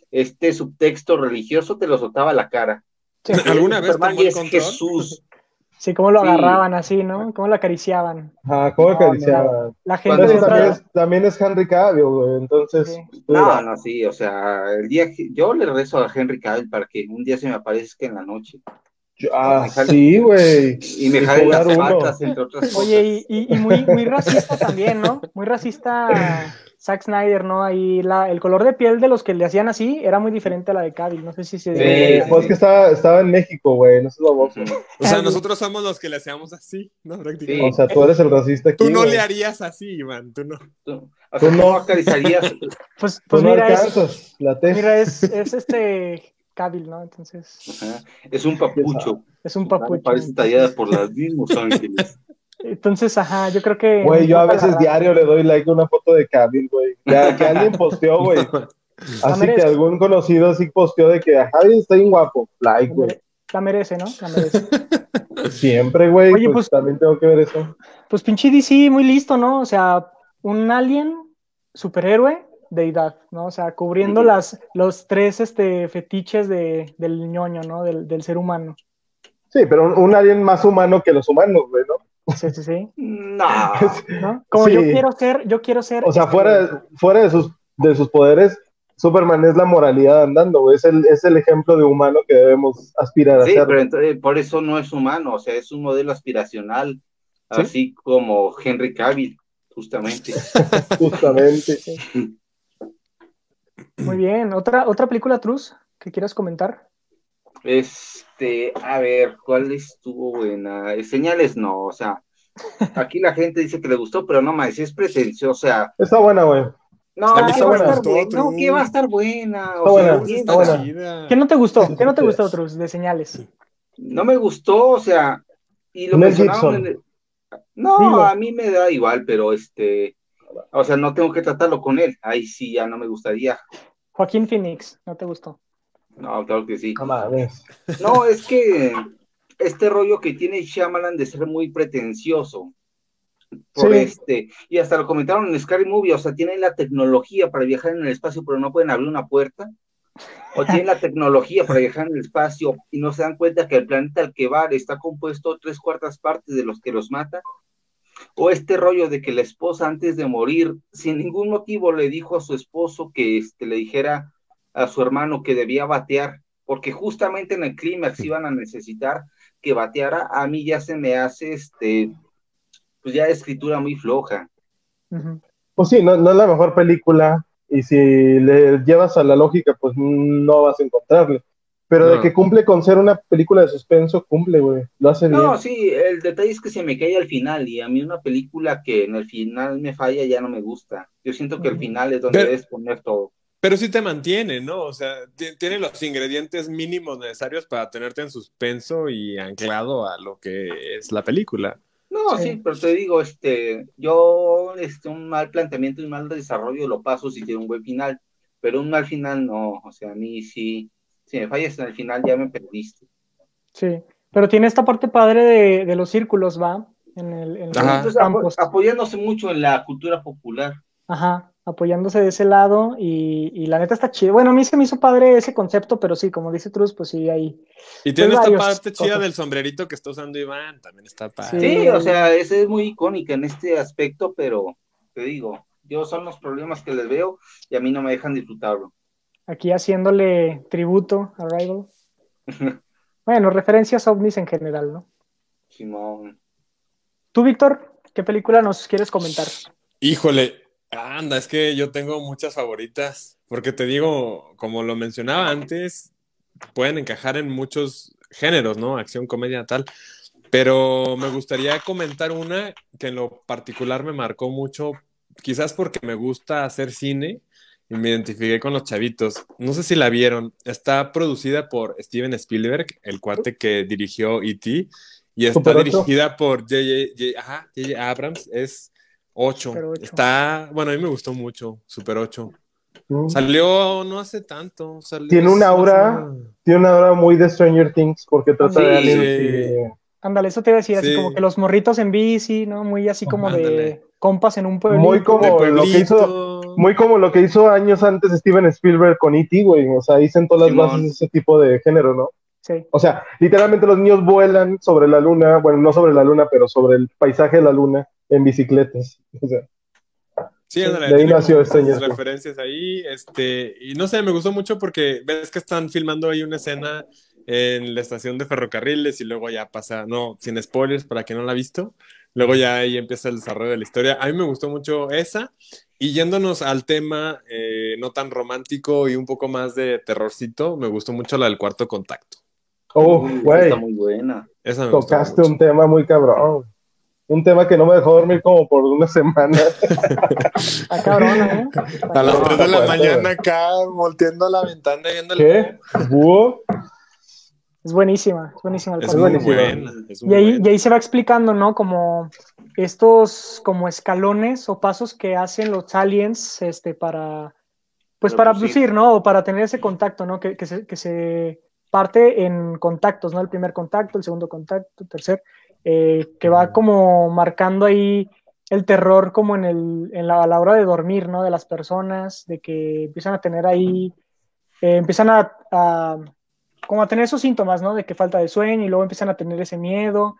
este subtexto religioso te lo soltaba a la cara. Sí, ¿Alguna vez Superman tomó y el es control? Jesús. sí, cómo lo Sí. agarraban así, ¿no? Cómo lo acariciaban. Ajá, ¿cómo No, acariciaba? La gente también es, también es Henry Cavill, güey. Entonces, Sí. No, no, sí, o sea, el día que yo le rezo a Henry Cavill para que un día se me aparezca en la noche ah, sí, güey. y me Y jale las jugar uno. patas, entre otras cosas. Oye, y, y- y muy, muy racista también, ¿no? Muy racista Zack Snyder, ¿no? Ahí la, el color de piel de los que le hacían así era muy diferente a la de Cavill. No sé si se... Sí, Eh, sí, pues sí. que estaba, estaba en México, güey. No seas baboso. Ujú. O sea, nosotros somos los que le hacíamos así, ¿no? Prácticamente. O sea, tú eres el racista aquí. Tú no le harías así, Iván, tú no. Tú- O Tú sea, no. ¿cómo acariciarías? Pues, Tú pues no mira, es, la mira es, es este Cavill, ¿no? Entonces, Ajá, Es un papucho. es un papucho. Parece tallada por los mismos ángeles. Entonces, ajá, yo creo que... Güey, yo a veces diario le doy like a una foto de Cavill, güey. Ya que alguien posteó, güey. Así que algún conocido sí posteó de que Javi está bien guapo. Like, La güey. La merece, ¿no? La merece. Siempre, güey. Oye, pues, pues- también tengo que ver eso. Pues pinche DC, muy listo, ¿no? O sea, un alien superhéroe, deidad, ¿no? O sea, cubriendo las, los tres este, fetiches de, del ñoño, ¿no? Del, del ser humano. Sí, pero un, un alien más humano que los humanos, güey, ¿no? Sí, sí, sí. No. ¿no? Como Sí. yo quiero ser, yo quiero ser. O sea, este, fuera, de- fuera de, sus, de sus poderes, Superman es la moralidad andando, güey. Es el, es el ejemplo de humano que debemos aspirar a Sí, ser. pero entonces, por eso no es humano, o sea, es un modelo aspiracional, así como Henry Cavill, justamente. Justamente. Muy bien. ¿Otra, otra película, Truz, que quieras comentar? Este, a ver, ¿cuál estuvo buena? Señales no, o sea, aquí la gente dice que le gustó, pero no más, es pretencioso, o sea, Está buena, güey. no, que a estar buena, no, que va a estar buena, Está o sea, buena, bien, está sea, buena. ¿Qué no te gustó? ¿Qué no te gustó, Truz, de señales? no me gustó, o sea, y lo mencionaban en el- No, Dilo. a mí me da igual, pero este, o sea, no tengo que tratarlo con él, ahí sí ya no me gustaría. Joaquín Phoenix, ¿no te gustó? No, claro que sí. No es que este rollo que tiene Shyamalan de ser muy pretencioso. Por Sí. este, y hasta lo comentaron en Scary Movie, o sea, tienen la tecnología para viajar en el espacio, pero no pueden abrir una puerta. O tienen la tecnología para viajar en el espacio y no se dan cuenta que el planeta al que van está compuesto tres cuartas partes de los que los mata. O este rollo de que la esposa antes de morir, sin ningún motivo, le dijo a su esposo que este, le dijera a su hermano que debía batear, porque justamente en el clímax iban a necesitar que bateara. A mí ya se me hace, este, pues ya escritura muy floja. Pues sí, no, no es la mejor película. Y si le llevas a la lógica, pues no vas a encontrarle. Pero de que cumple con ser una película de suspenso, cumple, güey. Lo hace bien. No, sí, el detalle es que se me cae al final y a mí una película que en el final me falla ya no me gusta. Yo siento que el final es donde Pero- debes poner todo. Pero sí te mantiene, ¿no? O sea, ti- tiene los ingredientes mínimos necesarios para tenerte en suspenso y anclado a lo que es la película. No, Sí. sí, pero te digo, este, yo, este, un mal planteamiento y un mal desarrollo lo paso si tiene un buen final, pero un mal final no, o sea, a mí sí, si me fallas en el final ya me perdiste. Sí. Pero tiene esta parte padre de, de los círculos, ¿va? En el, en. Entonces, apoyándose mucho en la cultura popular. Ajá, apoyándose de ese lado y, y la neta está chido. Bueno, a mí se me hizo padre ese concepto, pero sí, como dice Truz, pues sí, ahí. Y tiene Pues esta varios parte chida cosas. del sombrerito que está usando Iván, también está padre. Sí. Sí, o sea, esa es muy icónica en este aspecto, pero te digo, yo son los problemas que les veo y a mí no me dejan disfrutarlo. Aquí haciéndole tributo a Rival. Bueno, referencias ovnis en general, ¿no? Simón. Tú, Víctor, ¿qué película nos quieres comentar? Híjole, anda, es que yo tengo muchas favoritas, porque te digo, como lo mencionaba antes, pueden encajar en muchos géneros, ¿no? Acción, comedia, tal. Pero me gustaría comentar una que en lo particular me marcó mucho, quizás porque me gusta hacer cine y me identifiqué con los chavitos. No sé si la vieron. Está producida por Steven Spielberg, el cuate que dirigió E.T. y está dirigida por J.J. Abrams. Es 8. Super ocho. Está, bueno, a mí me gustó mucho, Super 8. Mm. Salió no hace tanto. salió Tiene un hace aura. una- Tiene una obra muy de Stranger Things porque trata de Sí. aliens Sí. y- A Ándale, eso te iba a decir, así Sí. como que los morritos en bici, ¿no? Muy así como de Ándale. Compas en un pueblo. Muy como lo que hizo, muy como lo que hizo años antes Steven Spielberg con E.T., güey. O sea, ahí sentó las Simón. bases de ese tipo de género, ¿no? Sí. O sea, literalmente los niños vuelan sobre la luna, bueno, no sobre la luna, pero sobre el paisaje de la luna en bicicletas. O sea, Sí, ándale, de ahí nació este referencias ahí, este, y no sé, me gustó mucho porque ves que están filmando ahí una escena en la estación de ferrocarriles y luego ya pasa, no, sin spoilers para quien no la ha visto, luego ya ahí empieza el desarrollo de la historia. A mí me gustó mucho esa, y yéndonos al tema eh, no tan romántico y un poco más de terrorcito, me gustó mucho la del cuarto contacto. oh, güey, Está muy buena. Esa me gustó tocaste mucho. un tema muy cabrón. Un tema que no me dejó dormir como por una semana. Está cabrón, ¿eh? A las No, 3 de la mañana acá, volteando a la ventana y viendo el ¿Qué? ¿Búho? Es buenísima, es buenísima el Es cuarto muy buenísima. buena. es Y ahí, buena. y ahí se va explicando, ¿no? Como estos como escalones o pasos que hacen los aliens este, para, pues Para abducir. abducir, ¿no? O para tener ese contacto, ¿no? Que, que se, que se parte en contactos, ¿no? El primer contacto, el segundo contacto, el tercer, eh, que va como marcando ahí el terror como en, el, en la, a la hora de dormir, ¿no? De las personas, de que empiezan a tener ahí, eh, empiezan a, a como a tener esos síntomas, ¿no? De que falta de sueño y luego empiezan a tener ese miedo,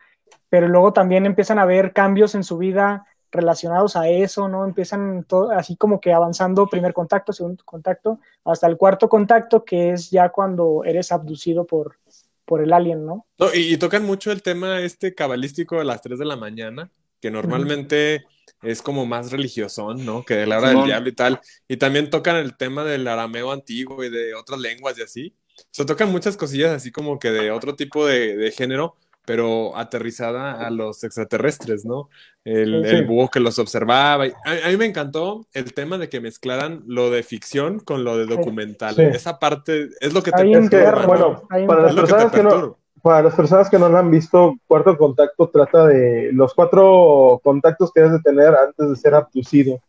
pero luego también empiezan a ver cambios en su vida relacionados a eso, ¿no? Empiezan todo, así como que avanzando primer contacto, segundo contacto, hasta el cuarto contacto, que es ya cuando eres abducido por, por el alien, ¿no? No, y, y tocan mucho el tema este cabalístico de las 3 de la mañana, que normalmente es como más religiosón, ¿no? Que de la hora del diablo y tal. Y también tocan el tema del arameo antiguo y de otras lenguas y así. O sea, tocan muchas cosillas así como que de otro tipo de, de género, pero aterrizada a los extraterrestres, ¿no? El, Sí. el búho que los observaba. A, a mí me encantó el tema de que mezclaran lo de ficción con lo de documental. Sí. Esa parte es lo que te para las que personas que no, para las personas que no lo han visto, Cuarto Contacto trata de los cuatro contactos que debes de tener antes de ser abducido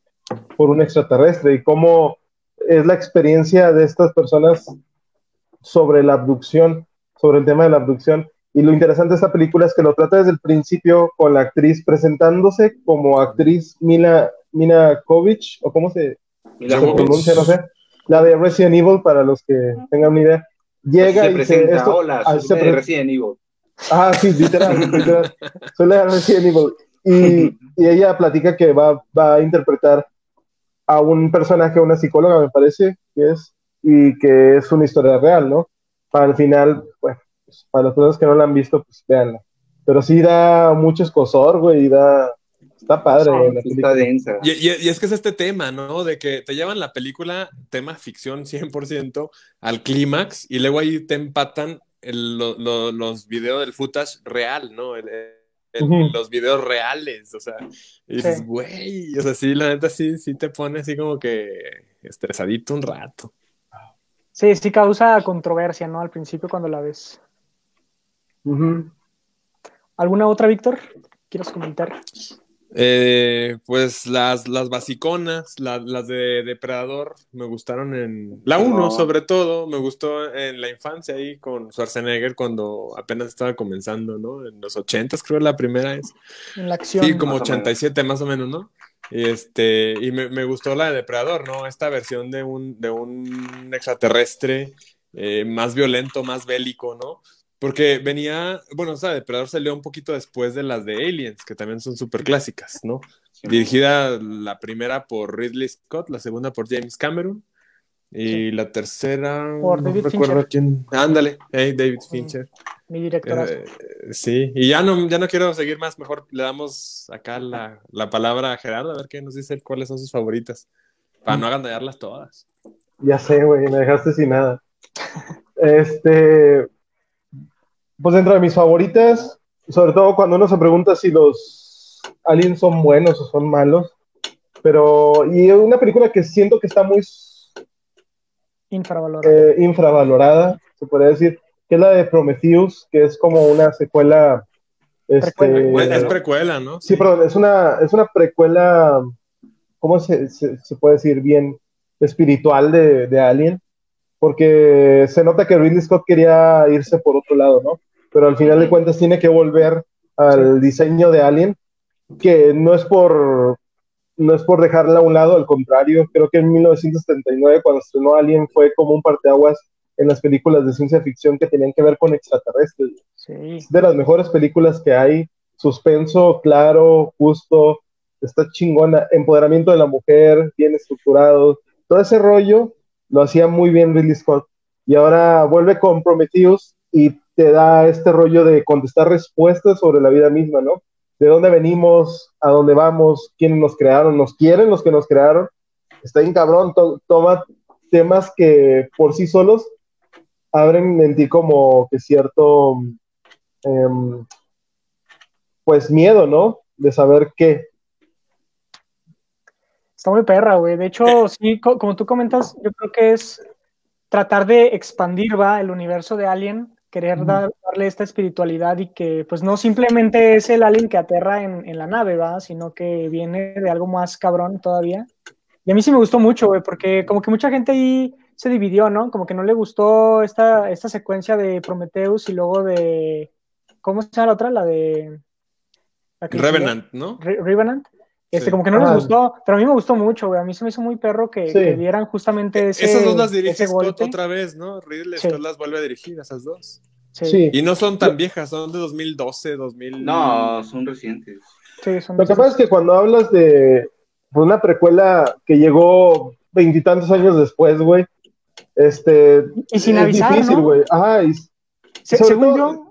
por un extraterrestre y cómo es la experiencia de estas personas sobre la abducción, sobre el tema de la abducción. Y lo interesante de esta película es que lo trata desde el principio con la actriz presentándose como actriz Mila, Mina Kovic, o cómo se, se pronuncia, no sé, la de Resident Evil, para los que tengan una idea. Llega se y presenta, esto- hola, ah, soy se pre- Resident Evil. Ah, sí, literal, literal. Soy la de Resident Evil. Y, y ella platica que va, va a interpretar a un personaje, una psicóloga, me parece que es, y que es una historia real, ¿no? Para el final, bueno, pues, para las personas que no la han visto, pues véanla. Pero sí da mucho escosor, güey, y da. Está padre, güey, la Está película. densa. Y, y- y es que es este tema, ¿no? De que te llevan la película, tema ficción 100%, al clímax y luego ahí te empatan el- lo- lo- los videos del footage real, ¿no? El- el- Ujú. Los videos reales, o sea, y dices, Sí. güey, o sea, sí, la neta sí, sí te pone así como que estresadito un rato. Sí, sí causa controversia, ¿no? Al principio cuando la ves. ¿Alguna otra, Víctor? ¿Quieres comentar? Eh, pues las, las basiconas, la- las de Depredador, me gustaron en la 1 No. sobre todo, me gustó en la infancia ahí con Schwarzenegger cuando apenas estaba comenzando, ¿no? En los 80 creo la primera es. En la acción. Sí, como Más o 87 más o menos, ¿no? Y este, y me, me gustó la de Depredador, ¿no? Esta versión de un, de un extraterrestre eh, más violento, más bélico, ¿no? Porque venía, bueno, o sea, Depredador salió un poquito después de las de Aliens, que también son súper clásicas, ¿no? Dirigida la primera por Ridley Scott, la segunda por James Cameron, y la tercera, Por no David recuerdo Fincher. quién. Ándale, hey, David Fincher. Mi directorazo. Eh, sí, y ya no, ya no quiero seguir más, mejor le damos acá la, la palabra a Gerardo, a ver qué nos dice cuáles son sus favoritas, para no agandallarlas todas. Ya sé, güey, me dejaste sin nada. Este, pues dentro de mis favoritas, sobre todo cuando uno se pregunta si los aliens son buenos o son malos, pero y una película que siento que está muy Infravalorado. eh, infravalorada, se podría decir, que es la de Prometheus, que es como una secuela. Este, Precuela. es precuela, ¿no? Sí, perdón, es una, es una precuela, ¿cómo se, se- se puede decir bien? Espiritual de, de Alien, porque se nota que Ridley Scott quería irse por otro lado, ¿no? pero al final de cuentas tiene que volver al diseño de Alien, que no es por no es por dejarla a un lado, al contrario, creo que en 1979 cuando estrenó Alien fue como un parteaguas en las películas de ciencia ficción que tenían que ver con extraterrestres. Sí. Es de las mejores películas que hay, suspenso claro, justo, está chingona, empoderamiento de la mujer, bien estructurado, todo ese rollo lo hacía muy bien Ridley Scott. Y ahora vuelve con Prometheus y te da este rollo de contestar respuestas sobre la vida misma, ¿no? De dónde venimos, a dónde vamos, quiénes nos crearon, nos quieren los que nos crearon. Está bien cabrón, to- toma temas que por sí solos abren en ti como que cierto, em, pues miedo, ¿no? De saber qué. Está muy perra, güey. De hecho, sí, co- como tú comentas, yo creo que es tratar de expandir, va, el universo de Alien, querer dar- darle esta espiritualidad y que, pues, no simplemente es el Alien que aterra en, en la nave, va, sino que viene de algo más cabrón todavía. Y a mí sí me gustó mucho, güey, porque como que mucha gente ahí se dividió, ¿no? Como que no le gustó esta, esta secuencia de Prometheus y luego de, ¿cómo se llama la otra? La de... la Revenant, ¿no? Re- Revenant. Este, Sí. como que no les Ah. gustó, pero a mí me gustó mucho, güey. A mí se me hizo muy perro que, Sí. que dieran justamente ese. esas dos las dirige ese Scott otra vez, ¿no? Ridley Sí. Scott las vuelve a dirigir, esas dos. Sí. Y no son tan viejas, son de 2012, 2000. No, son recientes. sí, son Lo que pasa es que cuando hablas de una precuela que llegó veintitantos años después, güey, este. Y sin es avisar, difícil, ¿no? güey. Ajá, y Se- según todo, yo,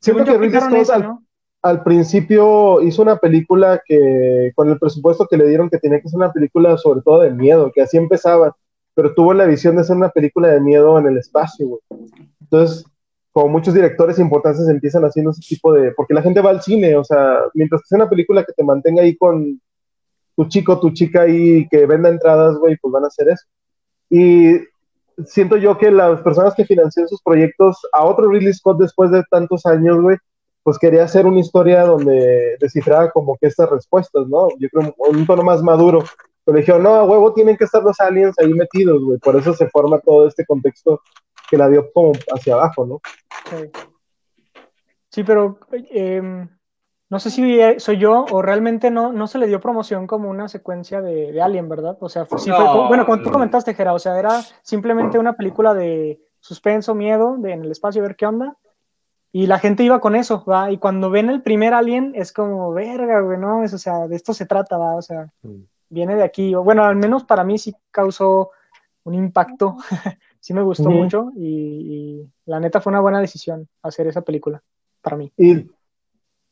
según yo que Ridley Scott ¿no? Al principio hizo una película que, con el presupuesto que le dieron, que tenía que ser una película sobre todo de miedo, que así empezaba, pero tuvo la visión de hacer una película de miedo en el espacio, güey. Entonces, como muchos directores importantes empiezan haciendo ese tipo de, porque la gente va al cine, o sea, mientras que sea una película que te mantenga ahí con tu chico, tu chica ahí, que venda entradas, güey, pues van a hacer eso. Y siento yo que las personas que financian sus proyectos, a otro Ridley Scott después de tantos años, güey, pues quería hacer una historia donde descifrara como que estas respuestas, ¿no? Yo creo un tono más maduro. Pero dijeron, no, a huevo tienen que estar los aliens ahí metidos, güey. Por eso se forma todo este contexto que la dio como hacia abajo, ¿no? Sí. Sí, pero em, no sé si eh, soy yo o realmente no, no se le dio promoción como una secuencia de, de Alien, ¿verdad? O sea, fue- sí fue, No, bueno, como tú comentaste, Jera, o sea, era simplemente una película de suspenso, miedo, de en el espacio, a ver qué onda. Y la gente iba con eso, ¿va? Y cuando ven el primer Alien es como, verga, güey, ¿no? Es, o sea, de esto se trata, ¿va? O sea, Mm. viene de aquí. Bueno, al menos para mí sí causó un impacto. sí me gustó mucho y, y la neta fue una buena decisión hacer esa película, para mí. Y,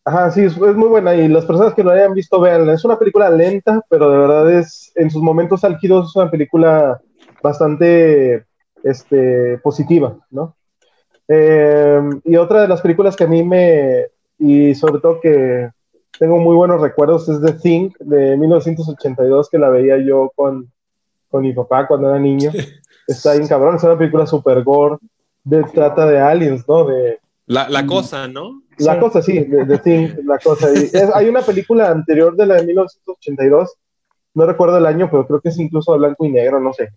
ajá, sí, es, es muy buena. Y las personas que no la hayan visto, veanla. Es una película lenta, pero de verdad es, en sus momentos álgidos, es una película bastante este, positiva, ¿no? Eh, y otra de las películas que a mí me, y sobre todo que tengo muy buenos recuerdos, es The Thing de 1982, que la veía yo con, con mi papá cuando era niño. Está bien cabrón, es una película super gore, de trata de aliens, ¿no? De, La, la Mm. cosa, ¿no? la Sí. cosa, sí, de, de Thing, la cosa. Y es- hay una película anterior de la de 1982, no recuerdo el año, pero creo que es incluso a blanco y negro, no sé.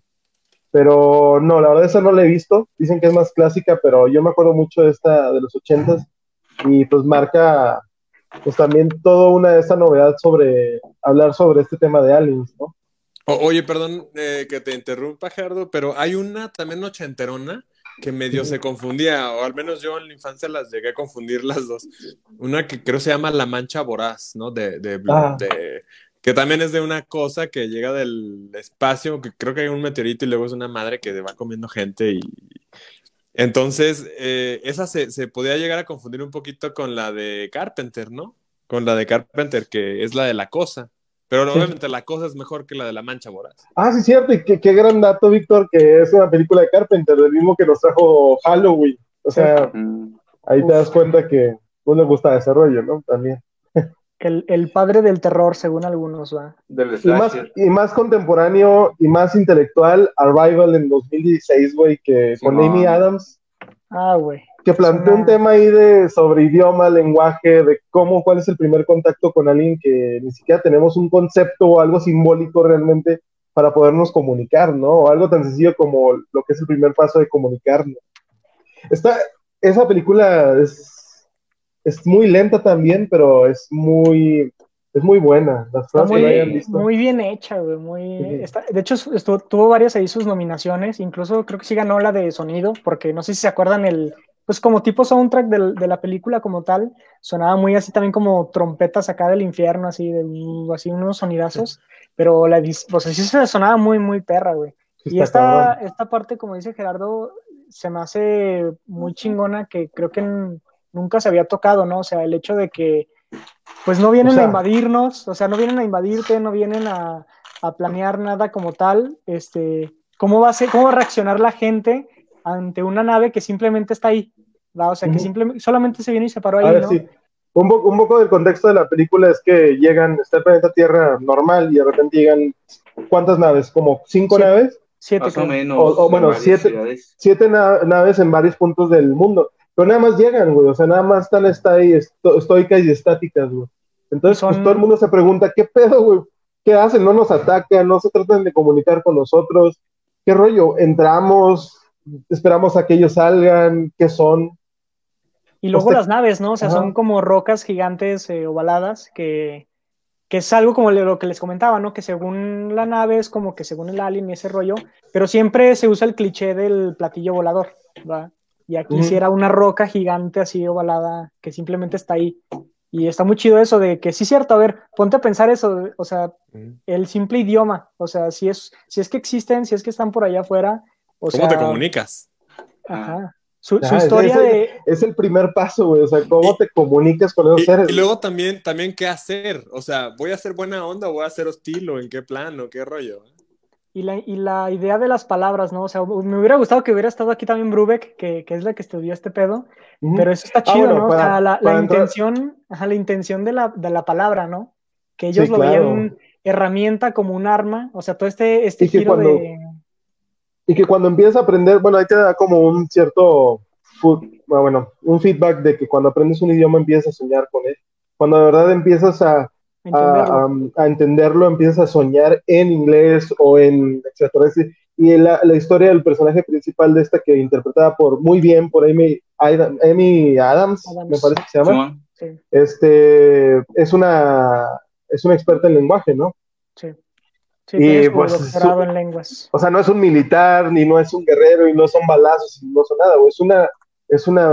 Pero no, la verdad esa no la he visto. Dicen que es más clásica, pero yo me acuerdo mucho de esta de los 80s y pues marca pues también toda una esta novedad sobre hablar sobre este tema de aliens, ¿no? O- oye, perdón eh, que te interrumpa, Gerardo, pero hay una también ochenterona que medio se confundía, o al menos yo en la infancia las llegué a confundir las dos. Una que creo se llama La Mancha Voraz, ¿no? De, de, Ah. de- que también es de una cosa que llega del espacio, que creo que hay un meteorito y luego es una madre que va comiendo gente y... Entonces, eh, esa se, se podía llegar a confundir un poquito con la de Carpenter, ¿no? Con la de Carpenter, que es la de la cosa. Pero Sí. obviamente la cosa es mejor que la de la mancha voraz. Ah, sí, cierto, y qué, qué gran dato, Víctor, que es una película de Carpenter, del mismo que nos trajo Halloween. O sea, ahí te das cuenta que no le gusta ese rollo, ¿no? También. El, el padre del terror, según algunos, va. Del Y más, y más contemporáneo y más intelectual, Arrival en 2016, güey, que con. Amy Adams, Ah, güey. que planteó un tema ahí de sobre idioma, lenguaje, de cómo, cuál es el primer contacto con alguien que ni siquiera tenemos un concepto o algo simbólico realmente para podernos comunicar, ¿no? O algo tan sencillo como lo que es el primer paso de comunicarnos. Esta, esa película es es muy lenta también, pero es muy, es muy buena. Las que muy, la hayan visto. muy bien hecha, güey. Muy, Ujú. está- de hecho, estuvo- tuvo varias ahí sus nominaciones. Incluso creo que sí ganó la de sonido, porque no sé si se acuerdan el. Pues como tipo soundtrack del- de la película como tal, sonaba muy así también como trompetas acá del infierno, así, de, así unos sonidazos, pero la, sea, sí se sonaba muy, muy perra, güey. Sí Y esta, esta parte, como dice Gerardo, se me hace muy chingona que creo que n- nunca se había tocado, ¿no? O sea, el hecho de que pues no vienen O sea- a invadirnos, o sea, no vienen a invadirte, no vienen a, a planear nada como tal. Este, ¿cómo va a ser, cómo va a reaccionar la gente ante una nave que simplemente está ahí? ¿va? O sea, que simplemente solamente se viene y se paró ahí, A ver, ¿no? sí. Un, po- un poco del contexto de la película es que llegan, está el planeta Tierra normal y de repente llegan, ¿cuántas naves? ¿Como cinco naves? Siete, Más o menos. O- o, bueno, siete- ciudades. Siete na- naves en varios puntos del mundo. Pero nada más llegan, güey. O sea, nada más están está ahí esto- estoicas y estáticas, güey. Entonces, Son- pues todo el mundo se pregunta, ¿qué pedo, güey? ¿Qué hacen? No nos atacan, no se tratan de comunicar con nosotros. ¿Qué rollo? Entramos, esperamos a que ellos salgan, ¿qué son? Y luego las naves, ¿no? O sea, Ajá. son como rocas gigantes eh, ovaladas que, que es algo como lo que les comentaba, ¿no? Que según la nave es como que según el alien y ese rollo, pero siempre se usa el cliché del platillo volador, ¿va? Y aquí sí era una roca gigante así ovalada que simplemente está ahí. Y está muy chido eso de que sí es cierto, a ver, ponte a pensar eso, o sea, el simple idioma, o sea, si es, si es que existen, si es que están por allá afuera, o ¿Cómo sea, te comunicas? Ajá. Su, su Ah, es- historia es, de... es el primer paso, güey. O sea, ¿cómo Y- te comunicas con esos Y, seres? y luego también, también, ¿qué hacer? O sea, ¿voy a hacer buena onda o voy a ser hostil o en qué plano, qué rollo? Y la, y la idea de las palabras, ¿no? O sea, me hubiera gustado que hubiera estado aquí también Brubeck, que, que es la que estudió este pedo, pero eso está Ah, chido, bueno, ¿no? para- o sea, la, la para entrar- intención, ajá, la intención de la, de la palabra, ¿no? Que ellos Sí, lo claro. veían herramienta como un arma, o sea, todo este, este giro cuando- de... Y que cuando empiezas a aprender, bueno, ahí te da como un cierto, bueno, un feedback de que cuando aprendes un idioma empiezas a soñar con él. Cuando de verdad empiezas a, a, entenderlo. a- a entenderlo, empiezas a soñar en inglés o en extraterrestre. Y la, la historia del personaje principal de esta que interpretada por muy bien por Amy, Adam- Amy Adams, Adams. me parece que se llama. Sí, este, es una, es una experta en lenguaje, ¿no? sí. Sí, Y, su pues, doctorado en lenguas. O sea, no es un militar, ni no es un guerrero, y no son balazos, y no son nada, güey. Es una, es una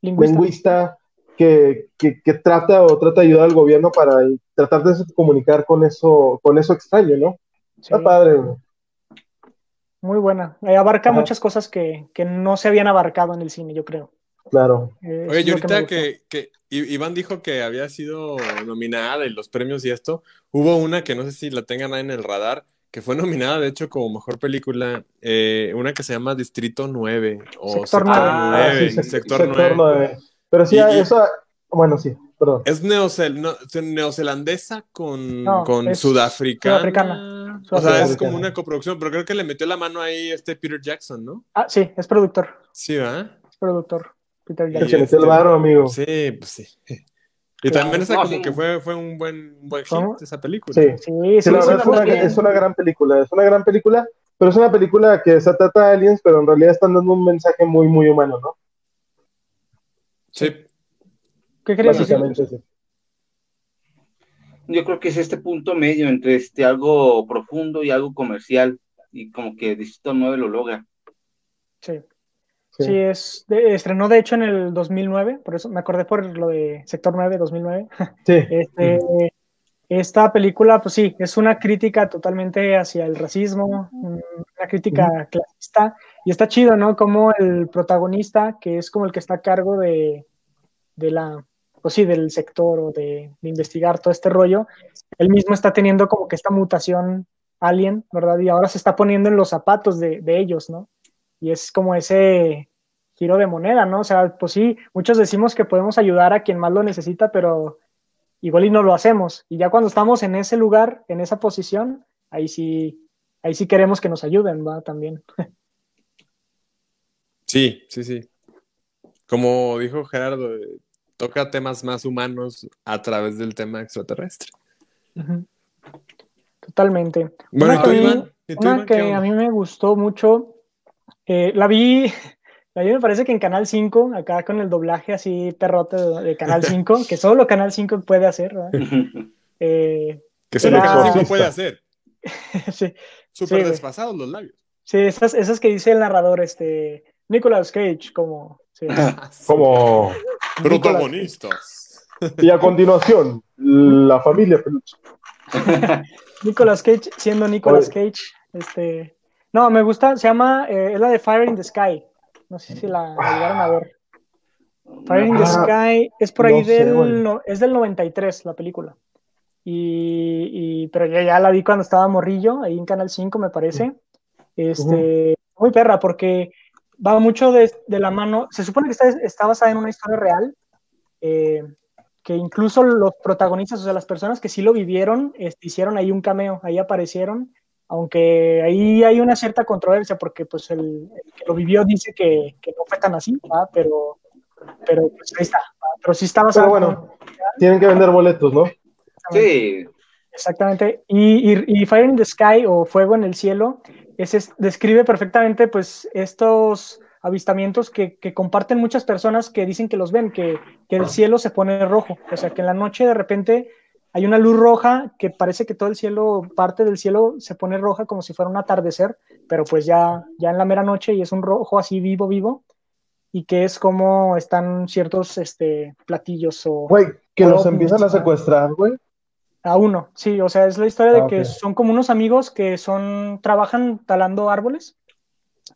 Lingüista. lingüista que, que, que trata o trata de ayudar al gobierno para tratar de comunicar con eso, con eso extraño, ¿no? Sí, Está padre, muy buena. Eh, abarca Ajá. muchas cosas que, que no se habían abarcado en el cine, yo creo. Claro. Eh, Oye, y ahorita que, que Iván dijo que había sido nominada y los premios y esto, hubo una que no sé si la tengan ahí en el radar, que fue nominada de hecho como mejor película, eh, una que se llama Distrito 9 o Sector Sector nueve. 9, Ah, sí, Sector sector 9. nueve. Pero sí, Y- y- eso, bueno, sí, perdón. Es neocel- no- neozelandesa con, No, con es sudafricana. sudafricana. O sea, es como una coproducción, pero creo que le metió la mano ahí este Peter Jackson, ¿no? Ah, sí, es productor. Sí, ¿verdad? Es productor. Peter Jackson. se metió el este- varo, amigo. Sí, pues sí. Y Claro. también esa No, como sí. que fue, fue un buen, un buen hit, ¿Cómo? esa película. Sí. Sí, sí, Sí, la sí, verdad es muy una, bien. es una gran película, es una gran película, pero es una película que se trata de aliens, pero en realidad están dando un mensaje muy, muy humano, ¿no? Sí. ¿Qué querías decir? Básicamente. Yo creo que es este punto medio entre este algo profundo y algo comercial. Y como que Distrito 9 lo logra. Sí. Sí. Sí, es de- estrenó de hecho en el 2009, por eso me acordé por lo de Sector 9, 2009. Sí. Este, esta película, pues sí, es una crítica totalmente hacia el racismo, una crítica clasista, y está chido, ¿no? Como el protagonista, que es como el que está a cargo de, de la, pues sí, del sector o de, investigar todo este rollo, él mismo está teniendo como que esta mutación alien, ¿verdad? Y ahora se está poniendo en los zapatos de, de ellos, ¿no? Y es como ese giro de moneda, ¿no? O sea, pues sí, muchos decimos que podemos ayudar a quien más lo necesita, pero igual y no lo hacemos. Y ya cuando estamos en ese lugar, en esa posición, ahí sí, ahí sí queremos que nos ayuden, ¿va? También. Sí, sí, sí. Como dijo Gerardo, eh, toca temas más humanos a través del tema extraterrestre. Totalmente. Bueno, Una ¿y tú, Una que a mí me gustó mucho, eh, la vi, A mí me parece que en Canal 5, acá con el doblaje así perrote de, de Canal 5, que solo Canal 5 puede hacer, ¿verdad? Eh, Que solo Era- Canal 5 puede hacer. sí, Súper güey. desfasados los labios. sí, esas, esas que dice el narrador, este, Nicolas Cage, como, sí. Como. Protagonistas. Y a continuación, la familia peluche. Nicolas Cage siendo Nicolas. Cage, este, no, me gusta, se llama, eh, es la de Fire in the Sky, no sé si la, la llegaron a ver. Fire in the Ah, Sky es por ahí no sé, del, no, es del 93 la película. Y, y- pero yo ya la vi cuando estaba morrillo, ahí en Canal 5 me parece. Este, muy perra, porque va mucho de, de la mano. Se supone que está, está basada en una historia real, eh, que incluso los protagonistas, o sea, las personas que sí lo vivieron, este, hicieron ahí un cameo, ahí aparecieron, aunque ahí hay una cierta controversia, porque pues el, el que lo vivió dice que, que no fue tan así, ¿va? pero, pero pues ahí está, ¿va? pero sí está basado Pero bueno, tienen que vender boletos, ¿no? Sí, Exactamente. Y, y- y Fire in the Sky o Fuego en el Cielo ese es- describe perfectamente pues estos avistamientos que, que comparten muchas personas que dicen que los ven, que, que el cielo se pone rojo. O sea, que en la noche de repente hay una luz roja que parece que todo el cielo, parte del cielo se pone roja como si fuera un atardecer, pero pues ya, ya en la mera noche y es un rojo así vivo, vivo. Y que es como están ciertos este, platillos o... Güey, que los empiezan a secuestrar, güey. A uno, sí, o sea, es la historia de Ah, que son como unos amigos que son, trabajan talando árboles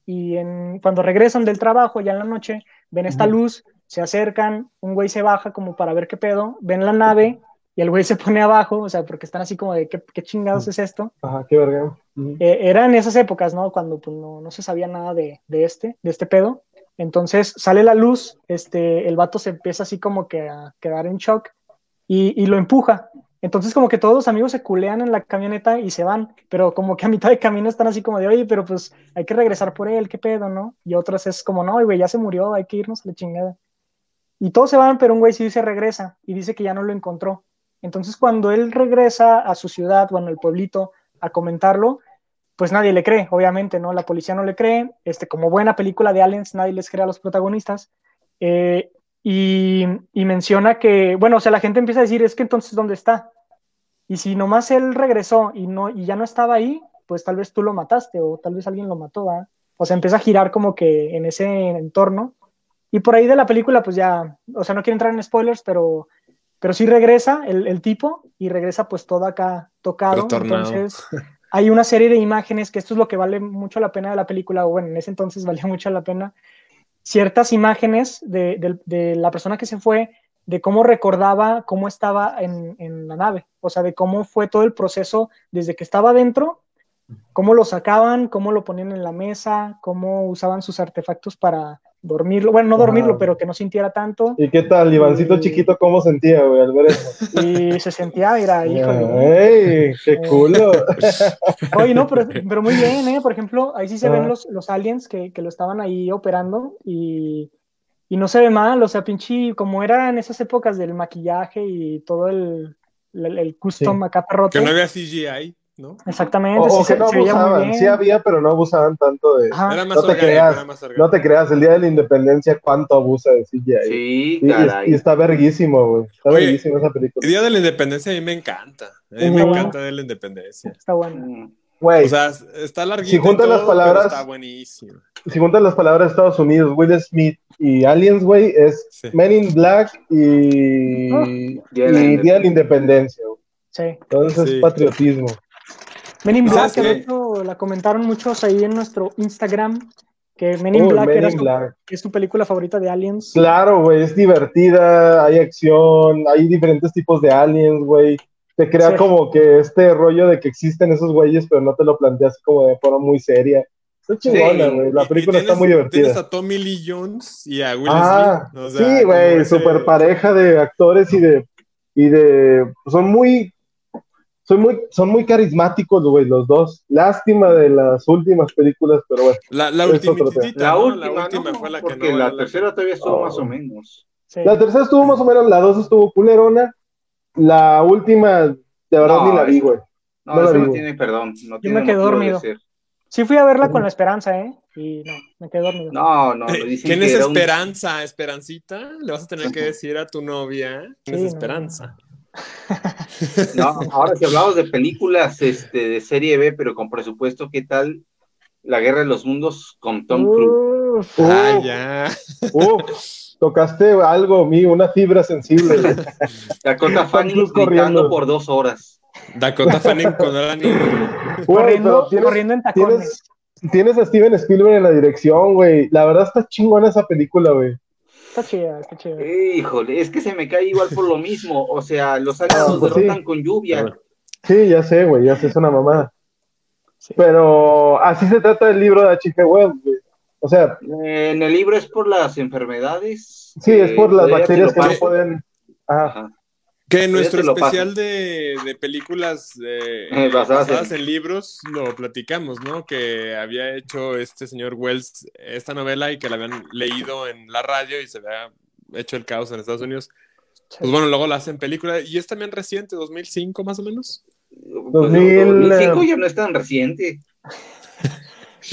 y en, cuando regresan del trabajo ya en la noche, ven esta luz, se acercan, un güey se baja como para ver qué pedo, ven la nave y el güey se pone abajo, o sea, porque están así como de qué, qué chingados es esto. Ajá, qué verga. Eh, era en esas épocas, ¿no? Cuando pues, no, no se sabía nada de, de este, de este pedo. Entonces sale la luz, este, el vato se empieza así como que a quedar en shock y, y lo empuja. Entonces como que todos los amigos se culean en la camioneta y se van, pero como que a mitad de camino están así como de, oye, pero pues hay que regresar por él, qué pedo, ¿no? Y otros es como, no, güey, ya se murió, hay que irnos a la chingada. Y todos se van, pero un güey sí se regresa y dice que ya no lo encontró. Entonces cuando él regresa a su ciudad, bueno, el pueblito, a comentarlo, pues nadie le cree, obviamente, ¿no? La policía no le cree, este, como buena película de aliens, nadie les cree a los protagonistas. Eh, y, y menciona que, bueno, o sea, la gente empieza a decir, es que entonces, ¿dónde está? Y si nomás él regresó y, no, y ya no estaba ahí, pues tal vez tú lo mataste o tal vez alguien lo mató, ¿va? O sea, empieza a girar como que en ese entorno. Y por ahí de la película, pues ya, o sea, no quiero entrar en spoilers, pero, pero sí regresa el, el tipo y regresa pues todo acá tocado. Retornado. Entonces, hay una serie de imágenes, que esto es lo que vale mucho la pena de la película, o bueno, en ese entonces valía mucho la pena, ciertas imágenes de, la persona que se fue, de cómo recordaba cómo estaba en, en la nave, o sea, de cómo fue todo el proceso desde que estaba dentro, cómo lo sacaban, cómo lo ponían en la mesa, cómo usaban sus artefactos para dormirlo, bueno, no Ajá. dormirlo, pero que no sintiera tanto, ¿Y qué tal, Ivancito chiquito, cómo sentía, güey, al ver eso? y se sentía, mira, híjole. ¡Ey! ¡Qué culo! Oye, no, pero, pero muy bien, ¿eh? Por ejemplo, ahí sí se Ah. ven los, los aliens que, que lo estaban ahí operando y, y no se ve mal, o sea, pinche, como era en esas épocas del maquillaje y todo el, el, el custom Sí. acá perrote. Que no había CGI, ¿no? Exactamente, O, sí o que no se abusaban. Sí había, pero no abusaban tanto de... Ajá. Era más No te orgánico, creas, era más orgánico. No te creas, el Día de la Independencia, ¿cuánto abusa de CGI? sí, Y, caray. y está verguísimo, güey. Está Oye, esa película. El Día de la Independencia a mí me encanta. A mí Ujú. me encanta de la Independencia. Está bueno. Mm. Güey, O sea, está larguito. Si juntas y todo, las palabras- Está buenísimo. si juntas las palabras de Estados Unidos, Will Smith y Aliens, güey, es Sí. Men in Black y, y Día de la Independencia. Sí. Entonces Sí. es patriotismo. Men in ¿Y Black, que de hecho la comentaron muchos ahí en nuestro Instagram, que Men in Uy, Black Men era in su, Black. es tu película favorita de aliens. Claro, güey, es divertida, hay acción, hay diferentes tipos de aliens, güey. Te crea Sí. como que este rollo de que existen esos güeyes, pero no te lo planteas como de forma muy seria. Está chingona, Sí. güey. La película está muy divertida. Tienes a Tommy Lee Jones y a Will Ah, Smith. o sea, sí, güey, ese- super pareja de actores y de, y de, son muy, son muy, son muy carismáticos, güey, los dos. Lástima de las últimas películas, pero bueno. La, última, la última ¿no? fue la que porque no la tercera todavía estuvo Oh. más o menos. Sí. La tercera estuvo más o menos, la dos estuvo culerona. La última, de verdad No, ni la vi, güey. No, No la eso vi, no güey. tiene perdón. No Yo tiene me quedé de dormido. ser. Sí fui a verla con la esperanza, ¿eh? Y no, me quedé dormido. No, no, Eh, dicen ¿Quién que es era un- Esperanza? ¿Esperancita? Le vas a tener que decir a tu novia. ¿Quién Sí, es no. Esperanza? No, ahora si hablamos de películas este, de serie B, pero con presupuesto, ¿qué tal La Guerra de los Mundos con Tom Cruise? Ah, ya. tocaste algo, mi, una fibra sensible. Dakota Fanning gritando corriendo. por dos horas. Dakota Fanning con Alan corriendo, corriendo en tacones. Tienes, tienes a Steven Spielberg en la dirección, güey. La verdad está chingona esa película, güey. Está chida, está chida. Híjole, es que se me cae igual por lo mismo. O sea, los aliens Ah, nos pues derrotan sí. con lluvia. Sí, ya sé, güey, ya sé, es una mamada. Sí. Pero así se trata el libro de H.G. Wells, güey. O sea, Eh, en el libro es por las enfermedades. sí, es eh, por las bacterias que no pueden. Ajá. Ajá. Que en nuestro especial de, de películas eh, Eh, basadas basadas, en- en... libros lo platicamos, ¿no? Que había hecho este señor Wells esta novela y que la habían leído en la radio y se había hecho el caos en Estados Unidos. Pues bueno, luego la hacen película y es también reciente, 2005 más o menos. Pues, 2000, 2005 eh, ya no es tan reciente.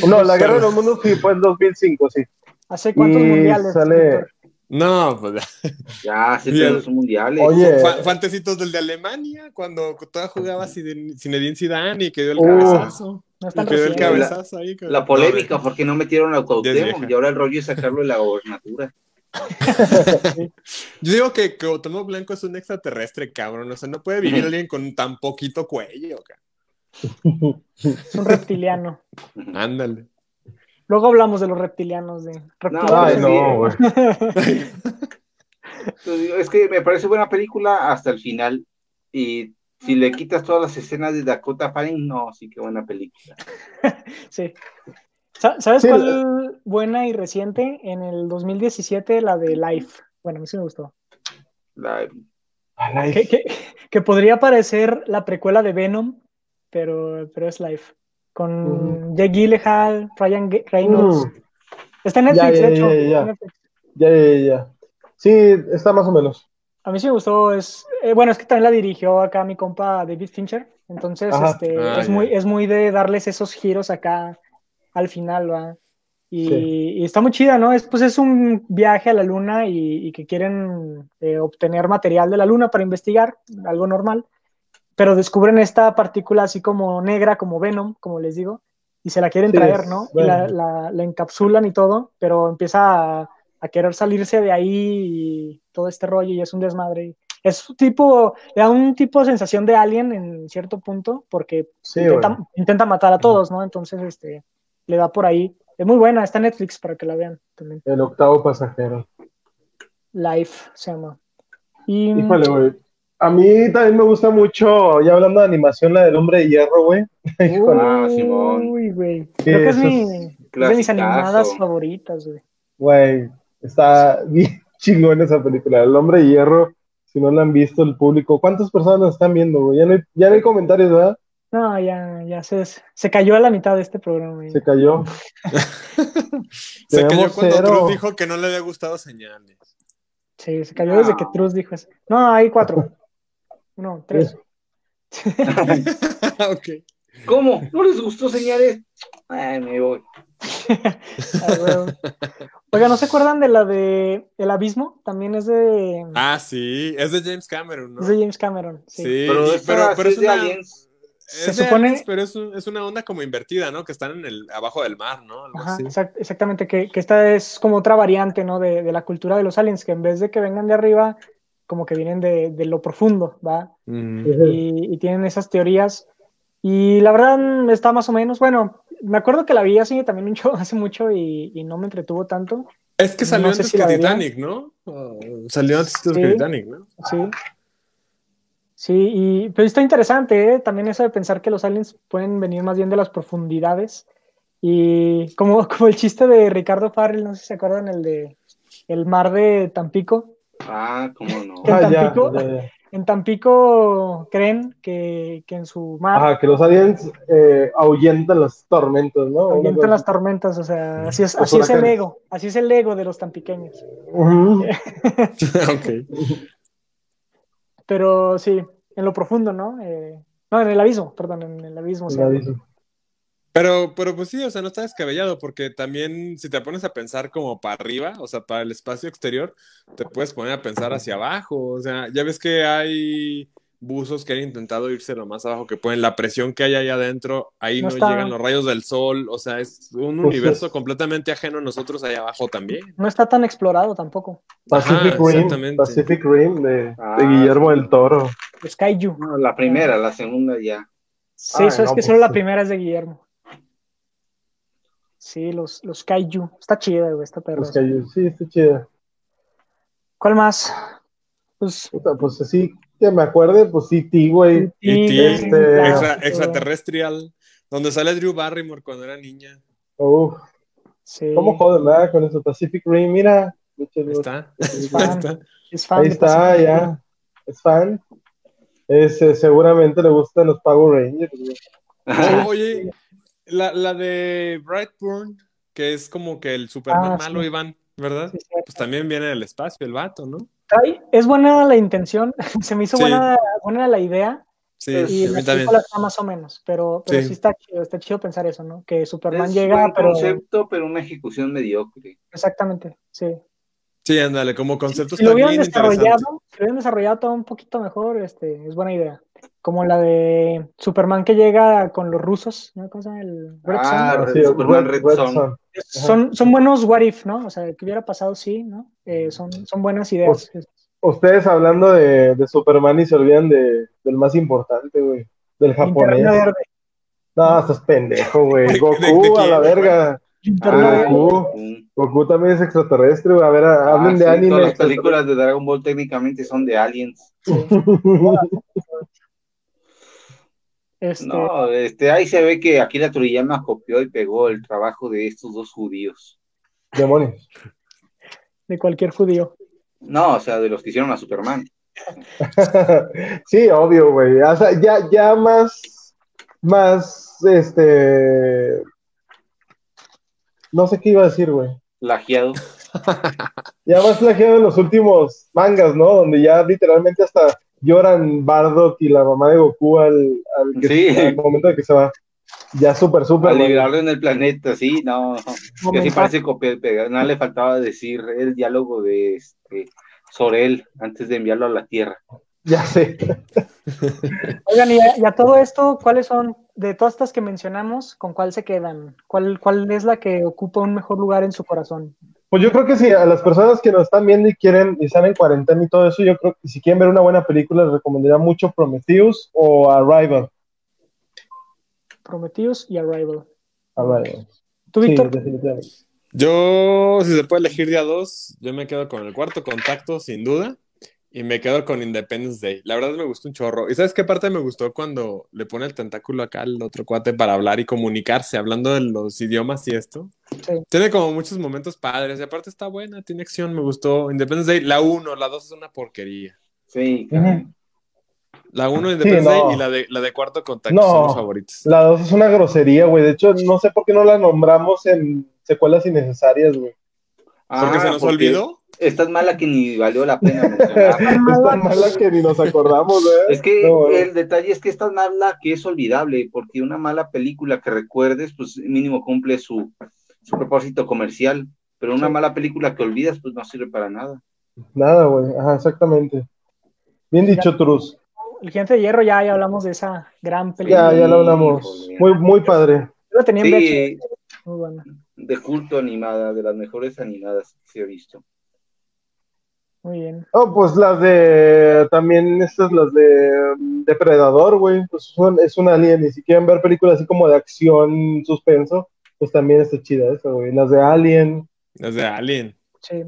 No, la Guerra de los Mundos sí fue en 2005, sí. ¿Hace cuántos Y mundiales? sale-? No, pues ya. Ya, sí, Bien. tenemos un mundiales. Oye, Fa- Fantecitos del de Alemania, cuando todavía jugaba Zinedine Zidane y que dio el Uh. cabezazo. No el. La- cabezazo ahí. que- La polémica, ¿por qué no metieron a Cuauhtémoc? Y ahora el rollo es sacarlo de la gobernatura. Yo digo que Cuauhtémoc Blanco es un extraterrestre, cabrón. O sea, no puede vivir alguien con tan poquito cuello, cabrón. Es un reptiliano. Ándale. Luego hablamos de los reptilianos. De reptilianos Ay, no, Es que me parece buena película hasta el final. Y si le quitas todas las escenas de Dakota Fanning, no, sí que buena película. Sí. Sa- ¿Sabes Sí, cuál buena y reciente? En el 2017, la de Life. Bueno, a mí sí me gustó. La- Ay, Que, que- que podría parecer la precuela de Venom, pero, pero es Life. Con Jake Gyllenhaal, Ryan Reynolds. Mm, Está en Ya, Netflix, ya, de hecho. ya, ya. está en Netflix. ya, ya, ya. Sí, está más o menos. A mí sí me gustó. Es, eh, bueno, es que también la dirigió acá mi compa David Fincher. Entonces, Ajá. este, Ah, es, muy, es muy de darles esos giros acá al final, ¿va? Y, Sí. y está muy chida, ¿no? Es, pues es un viaje a la luna y, y que quieren eh, obtener material de la luna para investigar, algo normal. Pero descubren esta partícula así como negra, como Venom, como les digo, y se la quieren Sí, traer, ¿no? Y la, la- la encapsulan y todo, pero empieza a, a querer salirse de ahí y todo este rollo y es un desmadre. Es un tipo, le da un tipo de sensación de alien en cierto punto, porque Sí, intenta, matar a todos, ¿no? Entonces, este, le da por ahí. Es muy buena, está en Netflix para que la vean también. El octavo pasajero. Life se llama. Y Híjole, güey. A mí también me gusta mucho, ya hablando de animación, la del hombre de hierro, güey. Ah, Simón. Uy, güey. Creo que es, mi, es de mis animadas favoritas, güey. güey. Está bien chingón esa película. El hombre de hierro, si no la han visto el público, ¿cuántas personas están viendo, güey? Ya no hay, ya no hay comentarios, ¿verdad? No, ya, ya se, se cayó a la mitad de este programa. güey. Se cayó. Se cayó cuando cero. Cruz dijo que no le había gustado señales. Sí, se cayó desde que. Truz dijo eso. No, hay cuatro. No, tres. ¿Cómo? ¿No les gustó señales? Ay, me voy. Ah, huevo. Oiga, ¿no se acuerdan de la de El Abismo? También es de, Ah, sí, es de James Cameron, ¿no? es de James Cameron. Sí. Sí, Pero, esta pero, es es de una, aliens. Se es de supone- aliens, pero es, un- es una onda como invertida, ¿no? Que están en el abajo del mar, ¿no? Algo Ajá, así. exact- exactamente, que, que esta es como otra variante, ¿no? De, de la cultura de los aliens, que en vez de que vengan de arriba, como que vienen de, de lo profundo, ¿va? Mm. y, y tienen esas teorías. Y la verdad está más o menos, bueno, me acuerdo que la vi así también mucho, hace mucho y, y no me entretuvo tanto. Es que salió No antes si que. Titanic, ¿no? Oh, salió antes Sí. que Titanic, ¿no? Sí. Sí, y, pero está interesante, ¿eh? También eso de pensar que los aliens pueden venir más bien de las profundidades. Y como, como el chiste de Ricardo Farrell, no sé si se acuerdan, el de el mar de Tampico. Ah, cómo no. ¿Qué? Ah, Tampico? ya, ya. En Tampico creen que, que en su mar Ajá, que los aliens eh, ahuyentan las tormentas, ¿no? ahuyentan las tormentas, o sea, así es, así es el ego, así es el ego de los tampiqueños. Ok. Pero sí, en lo profundo, ¿no? Eh, no, en el abismo, perdón, en el abismo. sí. La dice. Pero, pero pues sí, o sea, no está descabellado, porque también si te pones a pensar como para arriba, o sea, para el espacio exterior, te puedes poner a pensar hacia abajo. O sea, ya ves que hay buzos que han intentado irse lo más abajo que pueden. La presión que hay ahí adentro, ahí No no, está- llegan los rayos del sol. O sea, es un Pues universo es- completamente ajeno a nosotros allá abajo también. No está tan explorado tampoco. Pacific Ajá, Rim. Pacific Rim de, de Ah, Guillermo del Toro. Skyju. No, la primera, la segunda ya. Sí, Ay, eso es que pues solo la sí. primera es de Guillermo. Sí, los, los Kaiju. Está chida, güey, esta perra. Que yo- sí, está chida. ¿Cuál más? Pues. Puta, Pues así que me acuerde, pues sí, T, güey. Este, claro, extraterrestrial, donde sale Drew Barrymore cuando era niña. Uf, Sí, ¿cómo joden, verdad? Con eso Pacific Rim, mira. está. es Ahí fan, está. es fan Ahí está, Pacific Rim. ya. Es fan. Ese, seguramente le gustan los Power Rangers. güey. Oh, oye, la, la de Brightburn, que es como que el Superman Ah, malo, sí. Iván, ¿verdad? Sí, sí. Pues también viene del espacio el vato, ¿no? Ay, Es buena la intención, se me hizo Sí. buena, buena la idea Sí, y a la mí también. película está más o menos, pero, pero sí. Sí. está chido, está chido pensar eso, ¿no? Que Superman Es llega, buen pero concepto, pero una ejecución mediocre. exactamente, sí. Sí, ándale, como concepto Si lo está hubieran bien desarrollado, si lo hubieran desarrollado todo un poquito mejor, este, es buena idea. Como la de Superman que llega con los rusos, ¿no? ¿Cómo se llama? El Red Ah, Son. Sí, Superman Red- Red Son. Son. Son, son buenos what if, ¿no? O sea, que hubiera pasado sí, ¿no? Eh, son, son buenas ideas. Ustedes hablando de, de Superman y se olvidan de, del más importante, güey. Del japonés. No, estás pendejo, güey. ¿De- de- Goku, a la verga. Ah. Goku. Goku también es extraterrestre, güey. A ver, Ah, hablen de anime. Todas las películas de Dragon Ball técnicamente son de aliens. Este, No, este, ahí se ve que Akira Toriyama copió y pegó el trabajo de estos dos judíos. Demonios. de cualquier judío. No, o sea, de los que hicieron a Superman. sí, obvio, güey. O sea, ya, ya más, más, este, no sé qué iba a decir, güey. Plagiado. Ya más plagiado en los últimos mangas, ¿no? Donde ya literalmente hasta lloran Bardock y la mamá de Goku al, al, que- Sí. al momento de que se va. Ya súper, súper. Al güey. liberarlo en el planeta, sí, no. Que sí parece copiar pegar. Nada le faltaba decir el diálogo de este, Sorel antes de enviarlo a la Tierra. Ya sé. Oigan, y a, y a todo esto, ¿cuáles son, de todas estas que mencionamos, con cuál se quedan? ¿Cuál, ¿Cuál es la que ocupa un mejor lugar en su corazón? Pues yo creo que si a las personas que nos están viendo y quieren y están en cuarentena y todo eso, yo creo que si quieren ver una buena película, les recomendaría mucho Prometheus o Arrival. Prometheus y Arrival. Arrival. ¿Tú, Sí, Víctor? definitivamente. Yo, si se puede elegir día dos, yo me quedo con el cuarto contacto, sin duda, y me quedo con Independence Day. La verdad me gustó un chorro. ¿Y sabes qué parte me gustó cuando le pone el tentáculo acá al otro cuate para hablar y comunicarse, hablando de los idiomas y esto? Sí. Tiene como muchos momentos padres, y aparte está buena, tiene acción, me gustó. Independence Day, la 1, la 2 es una porquería. Sí. La 1 Independence no. Day y la de, la de cuarto contacto No. son los favoritos. La 2 es una grosería, güey. De hecho, no sé por qué no la nombramos en secuelas innecesarias, güey. Porque Ah, se nos porque olvidó. Es tan mala que ni valió la pena. Es tan mala que ni nos acordamos, güey. Es que No, güey. el detalle es que es tan mala que es olvidable, porque una mala película que recuerdes, pues mínimo cumple su, su propósito comercial, pero una Sí. mala película que olvidas, pues no sirve para nada. Nada, güey. Ajá, exactamente. Bien dicho, Truz. El Gigante de Hierro, ya, ya hablamos de esa gran película. Ya, ya lo hablamos. Híjole. Muy, muy padre. Yo la tenía en Sí, muy buena. de culto animada, de las mejores animadas que se ha visto. Muy bien. Oh, pues las de. También estas, las de mm, Depredador, güey. Pues son, es un alien. Y si quieren ver películas así como de acción, suspenso, pues también está chida esa, güey. Las de Alien. Desde Alien. Sí.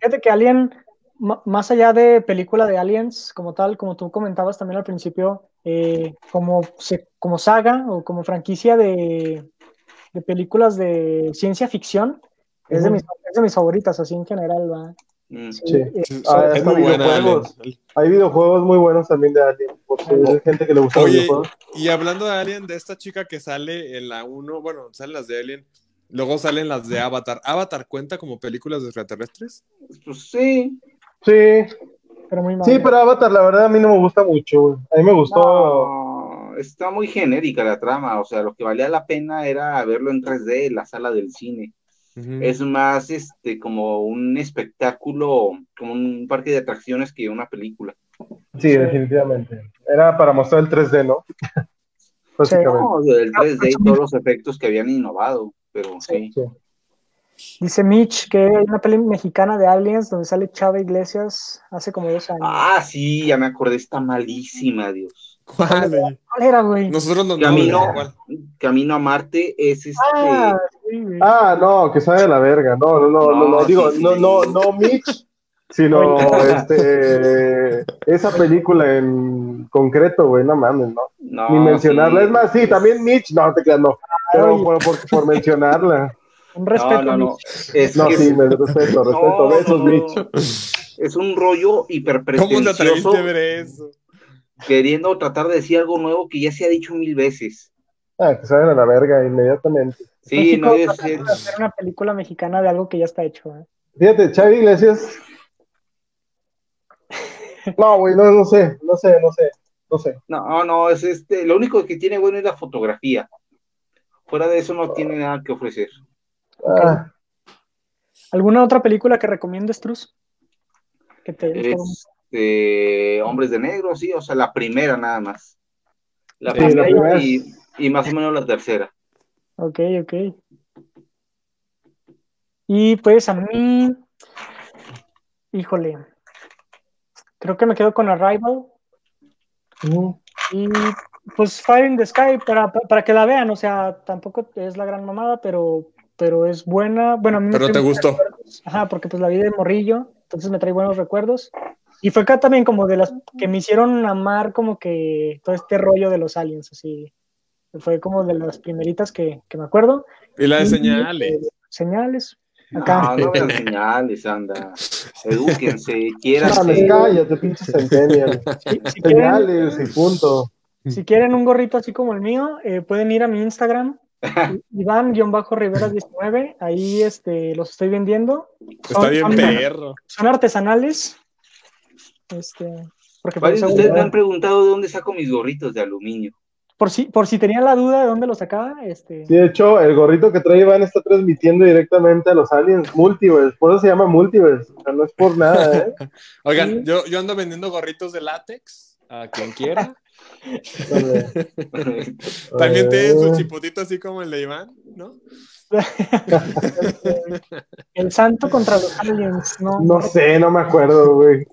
Fíjate que Alien, más allá de película de Aliens como tal, como tú comentabas también al principio, eh, como, se- como saga o como franquicia de, de películas de ciencia ficción, es, de mis, es de mis favoritas, así en general, ¿va? Mm. Sí, Ah, es muy videojuegos. Hay videojuegos muy buenos también de Alien. Por si hay gente que le gusta Oye, videojuegos. y hablando de Alien, de esta chica que sale en la 1, bueno, salen las de Alien, luego salen las de Avatar. ¿Avatar cuenta como películas de extraterrestres? Pues sí, Sí, pero muy mal. sí, pero Avatar, la verdad, a mí no me gusta mucho, güey. A mí me gustó. no, está muy genérica la trama, o sea, lo que valía la pena era verlo en 3D en la sala del cine. Es más, este, como un espectáculo, como un parque de atracciones que una película. Sí, definitivamente. Era para mostrar el 3D, ¿no? Básicamente. No, el 3D y todos los efectos que habían innovado, pero sí. Sí. Dice Mitch que hay una peli mexicana de Aliens donde sale Chava Iglesias hace como dos años. Ah, sí, ya me acordé, está malísima, Dios. ¿Cuál? ¿Cuál era, güey? Nosotros no Camino, no, ¿cuál? Camino a Marte es este. Ah. Ah, no, que sabe de la verga. No, no, no, no, no. No, Digo, no, no, no Mitch, sino este esa película en concreto, güey, no mames, no. no, Ni mencionarla. sí. Es más, sí, también Mitch, no te creas, no. Pero por, por, por mencionarla. Un respeto. No, no, no. Es No, que sí, es- me respeto, respeto. no, Besos, no. Es un rollo hiper ¿Cómo te ver eso? queriendo tratar de decir algo nuevo que ya se ha dicho mil veces. Ah, que saben a la verga inmediatamente. Sí, México no es. de hacer una película mexicana de algo que ya está hecho. ¿eh? Fíjate, Xavi Iglesias. No, güey, no, no sé, no sé, no sé, no sé. No, no, es este. Lo único que tiene bueno es la fotografía. Fuera de eso no tiene nada que ofrecer. Ah, ¿Alguna otra película que recomiendes, Truz? Que te? Este, Hombres de Negro, sí, o sea, la primera nada más. La Sí, primera la primera es- y, y más o menos la tercera. Ok, ok. Y pues a mí, híjole, creo que me quedo con Arrival y pues Fire in the Sky para, para que la vean, o sea, tampoco es la gran mamada, pero, pero es buena. Bueno, a mí Pero te gustó. recuerdos. Ajá, porque pues la vi de morrillo, entonces me trae buenos recuerdos. Y fue acá también como de las que me hicieron amar como que todo este rollo de los aliens, así. Fue como de las primeritas que, que me acuerdo. Y la de Y, señales. eh, señales. Acá. No, no vean señales, anda. Edúquense, quiéranse. cállate, pinche centennial. Si, si quieren, Señales y punto. si quieren un gorrito así como el mío, eh, pueden ir a mi Instagram, Iván-Rivera19, ahí este, los estoy vendiendo. Está Son- bien son- perro. Son artesanales. Este, porque ustedes me han preguntado de dónde saco mis gorritos de aluminio. Por si, por si tenían la duda de dónde los sacaba, este, Sí, de hecho, el gorrito que trae Iván está transmitiendo directamente a los aliens Multiverse. Por eso se llama Multiverse. O sea, no es por nada, ¿eh? Oigan, Sí. yo, yo ando vendiendo gorritos de látex a quien quiera. También tienen su chipotito así como el de Iván, ¿no? el santo contra los aliens, ¿no? No sé, no me acuerdo, güey.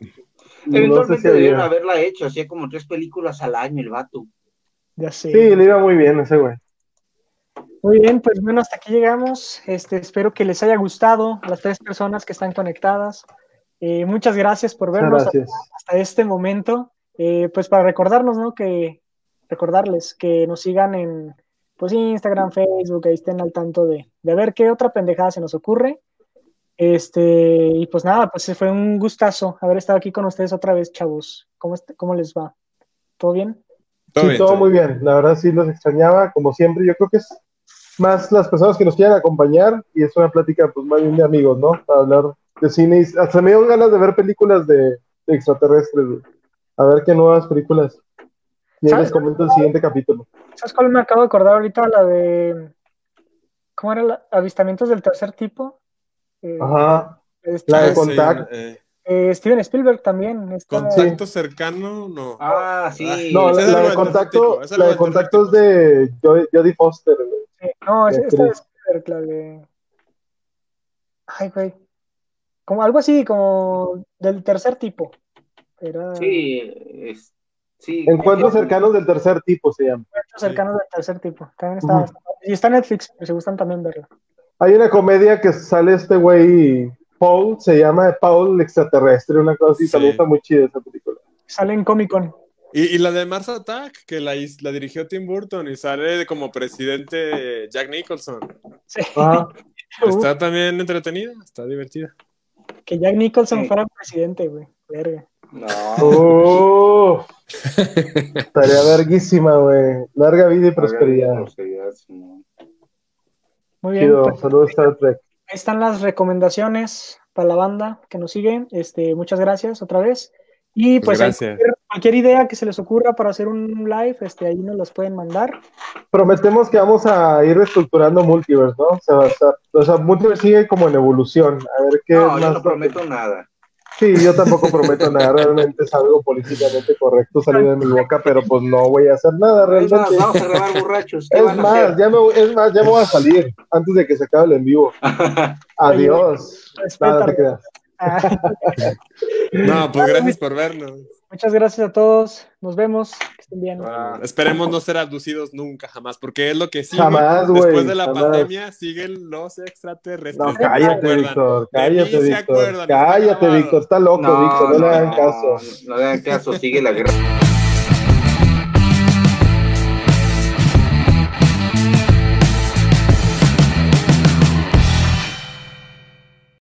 No sé Eventualmente si debieron había. haberla hecho, hacía como tres películas al año el vato. Ya sé. Sí, le iba muy bien ese güey. Muy bien, pues bueno, hasta aquí llegamos. Este, espero que les haya gustado a las tres personas que están conectadas. Eh, muchas gracias por vernos hasta este momento. Eh, pues para recordarnos, ¿no? Que recordarles que nos sigan en pues Instagram, Facebook, ahí estén al tanto de, de ver qué otra pendejada se nos ocurre. Este, y pues nada, pues fue un gustazo haber estado aquí con ustedes otra vez, chavos. ¿Cómo, cómo les va? ¿Todo bien? Todo sí, bien, todo muy bien. La verdad sí los extrañaba, como siempre. Yo creo que es más las personas que nos quieran acompañar y es una plática pues más bien de amigos, ¿no? Para hablar de cine. Y hasta me dio ganas de ver películas de, de extraterrestres, güey. A ver qué nuevas películas. Y ahí les comento el siguiente capítulo. ¿Sabes cuál me acabo de acordar ahorita? La de. ¿Cómo era? La, avistamientos del tercer tipo. Eh, Ajá. este, La de Ah, sí, Contact. eh, eh, Steven Spielberg también. está- contacto cercano, no. Ah, sí. No, ese la, es de contacto, es la de contacto es de Jodie, Foster, güey. Sí, no, es, esta de. Spielberg, la de. Ay, güey. Como algo así, como del tercer tipo. Era Sí, es- sí. Encuentros cercanos del tercer tipo se llama. encuentros cercanos del tercer tipo. También está. Está- Y está en Netflix, si gustan también verla. Hay una comedia que sale este güey, Paul, se llama Paul el extraterrestre, una cosa así, Sí. también está muy chida esa película. Sale en Comic Con. Y, y la de Mars Attack, que la, la dirigió Tim Burton y sale como presidente Jack Nicholson. Sí. Ajá. Está también entretenida, está divertida. Que Jack Nicholson Sí. fuera presidente, güey. Verga. No. Oh, tarea verguísima, güey. Larga vida y prosperidad. Muy bien. Chido, pues, saludos Star Trek. Ahí están las recomendaciones para la banda que nos sigue. Este, muchas gracias otra vez. Y pues, Pues cualquier, cualquier idea que se les ocurra para hacer un live, este, ahí nos los pueden mandar. Prometemos que vamos a ir reestructurando Multiverse, ¿no? O sea, o sea, Multiverse sigue como en evolución. A ver qué No, yo no prometo nada. Sí, yo tampoco prometo nada. Realmente es algo políticamente correcto salir de mi boca, pero pues no voy a hacer nada Es más, realmente. vamos a grabar borrachos. ¿Qué Es más, ya me, es más, ya me voy a salir antes de que se acabe el en vivo. Adiós. Nada, te creas. Ah, No, pues gracias por vernos. Muchas gracias a todos. Nos vemos. Que estén bien. Ah, esperemos no ser abducidos nunca, jamás, porque es lo que sigue. Jamás, güey, Después de la jamás. pandemia siguen los extraterrestres. No, ¿Se cállate? Víctor. Cállate, Víctor. Cállate. Víctor. Está loco, Víctor. No, le hagan caso. No le hagan caso, sigue la guerra.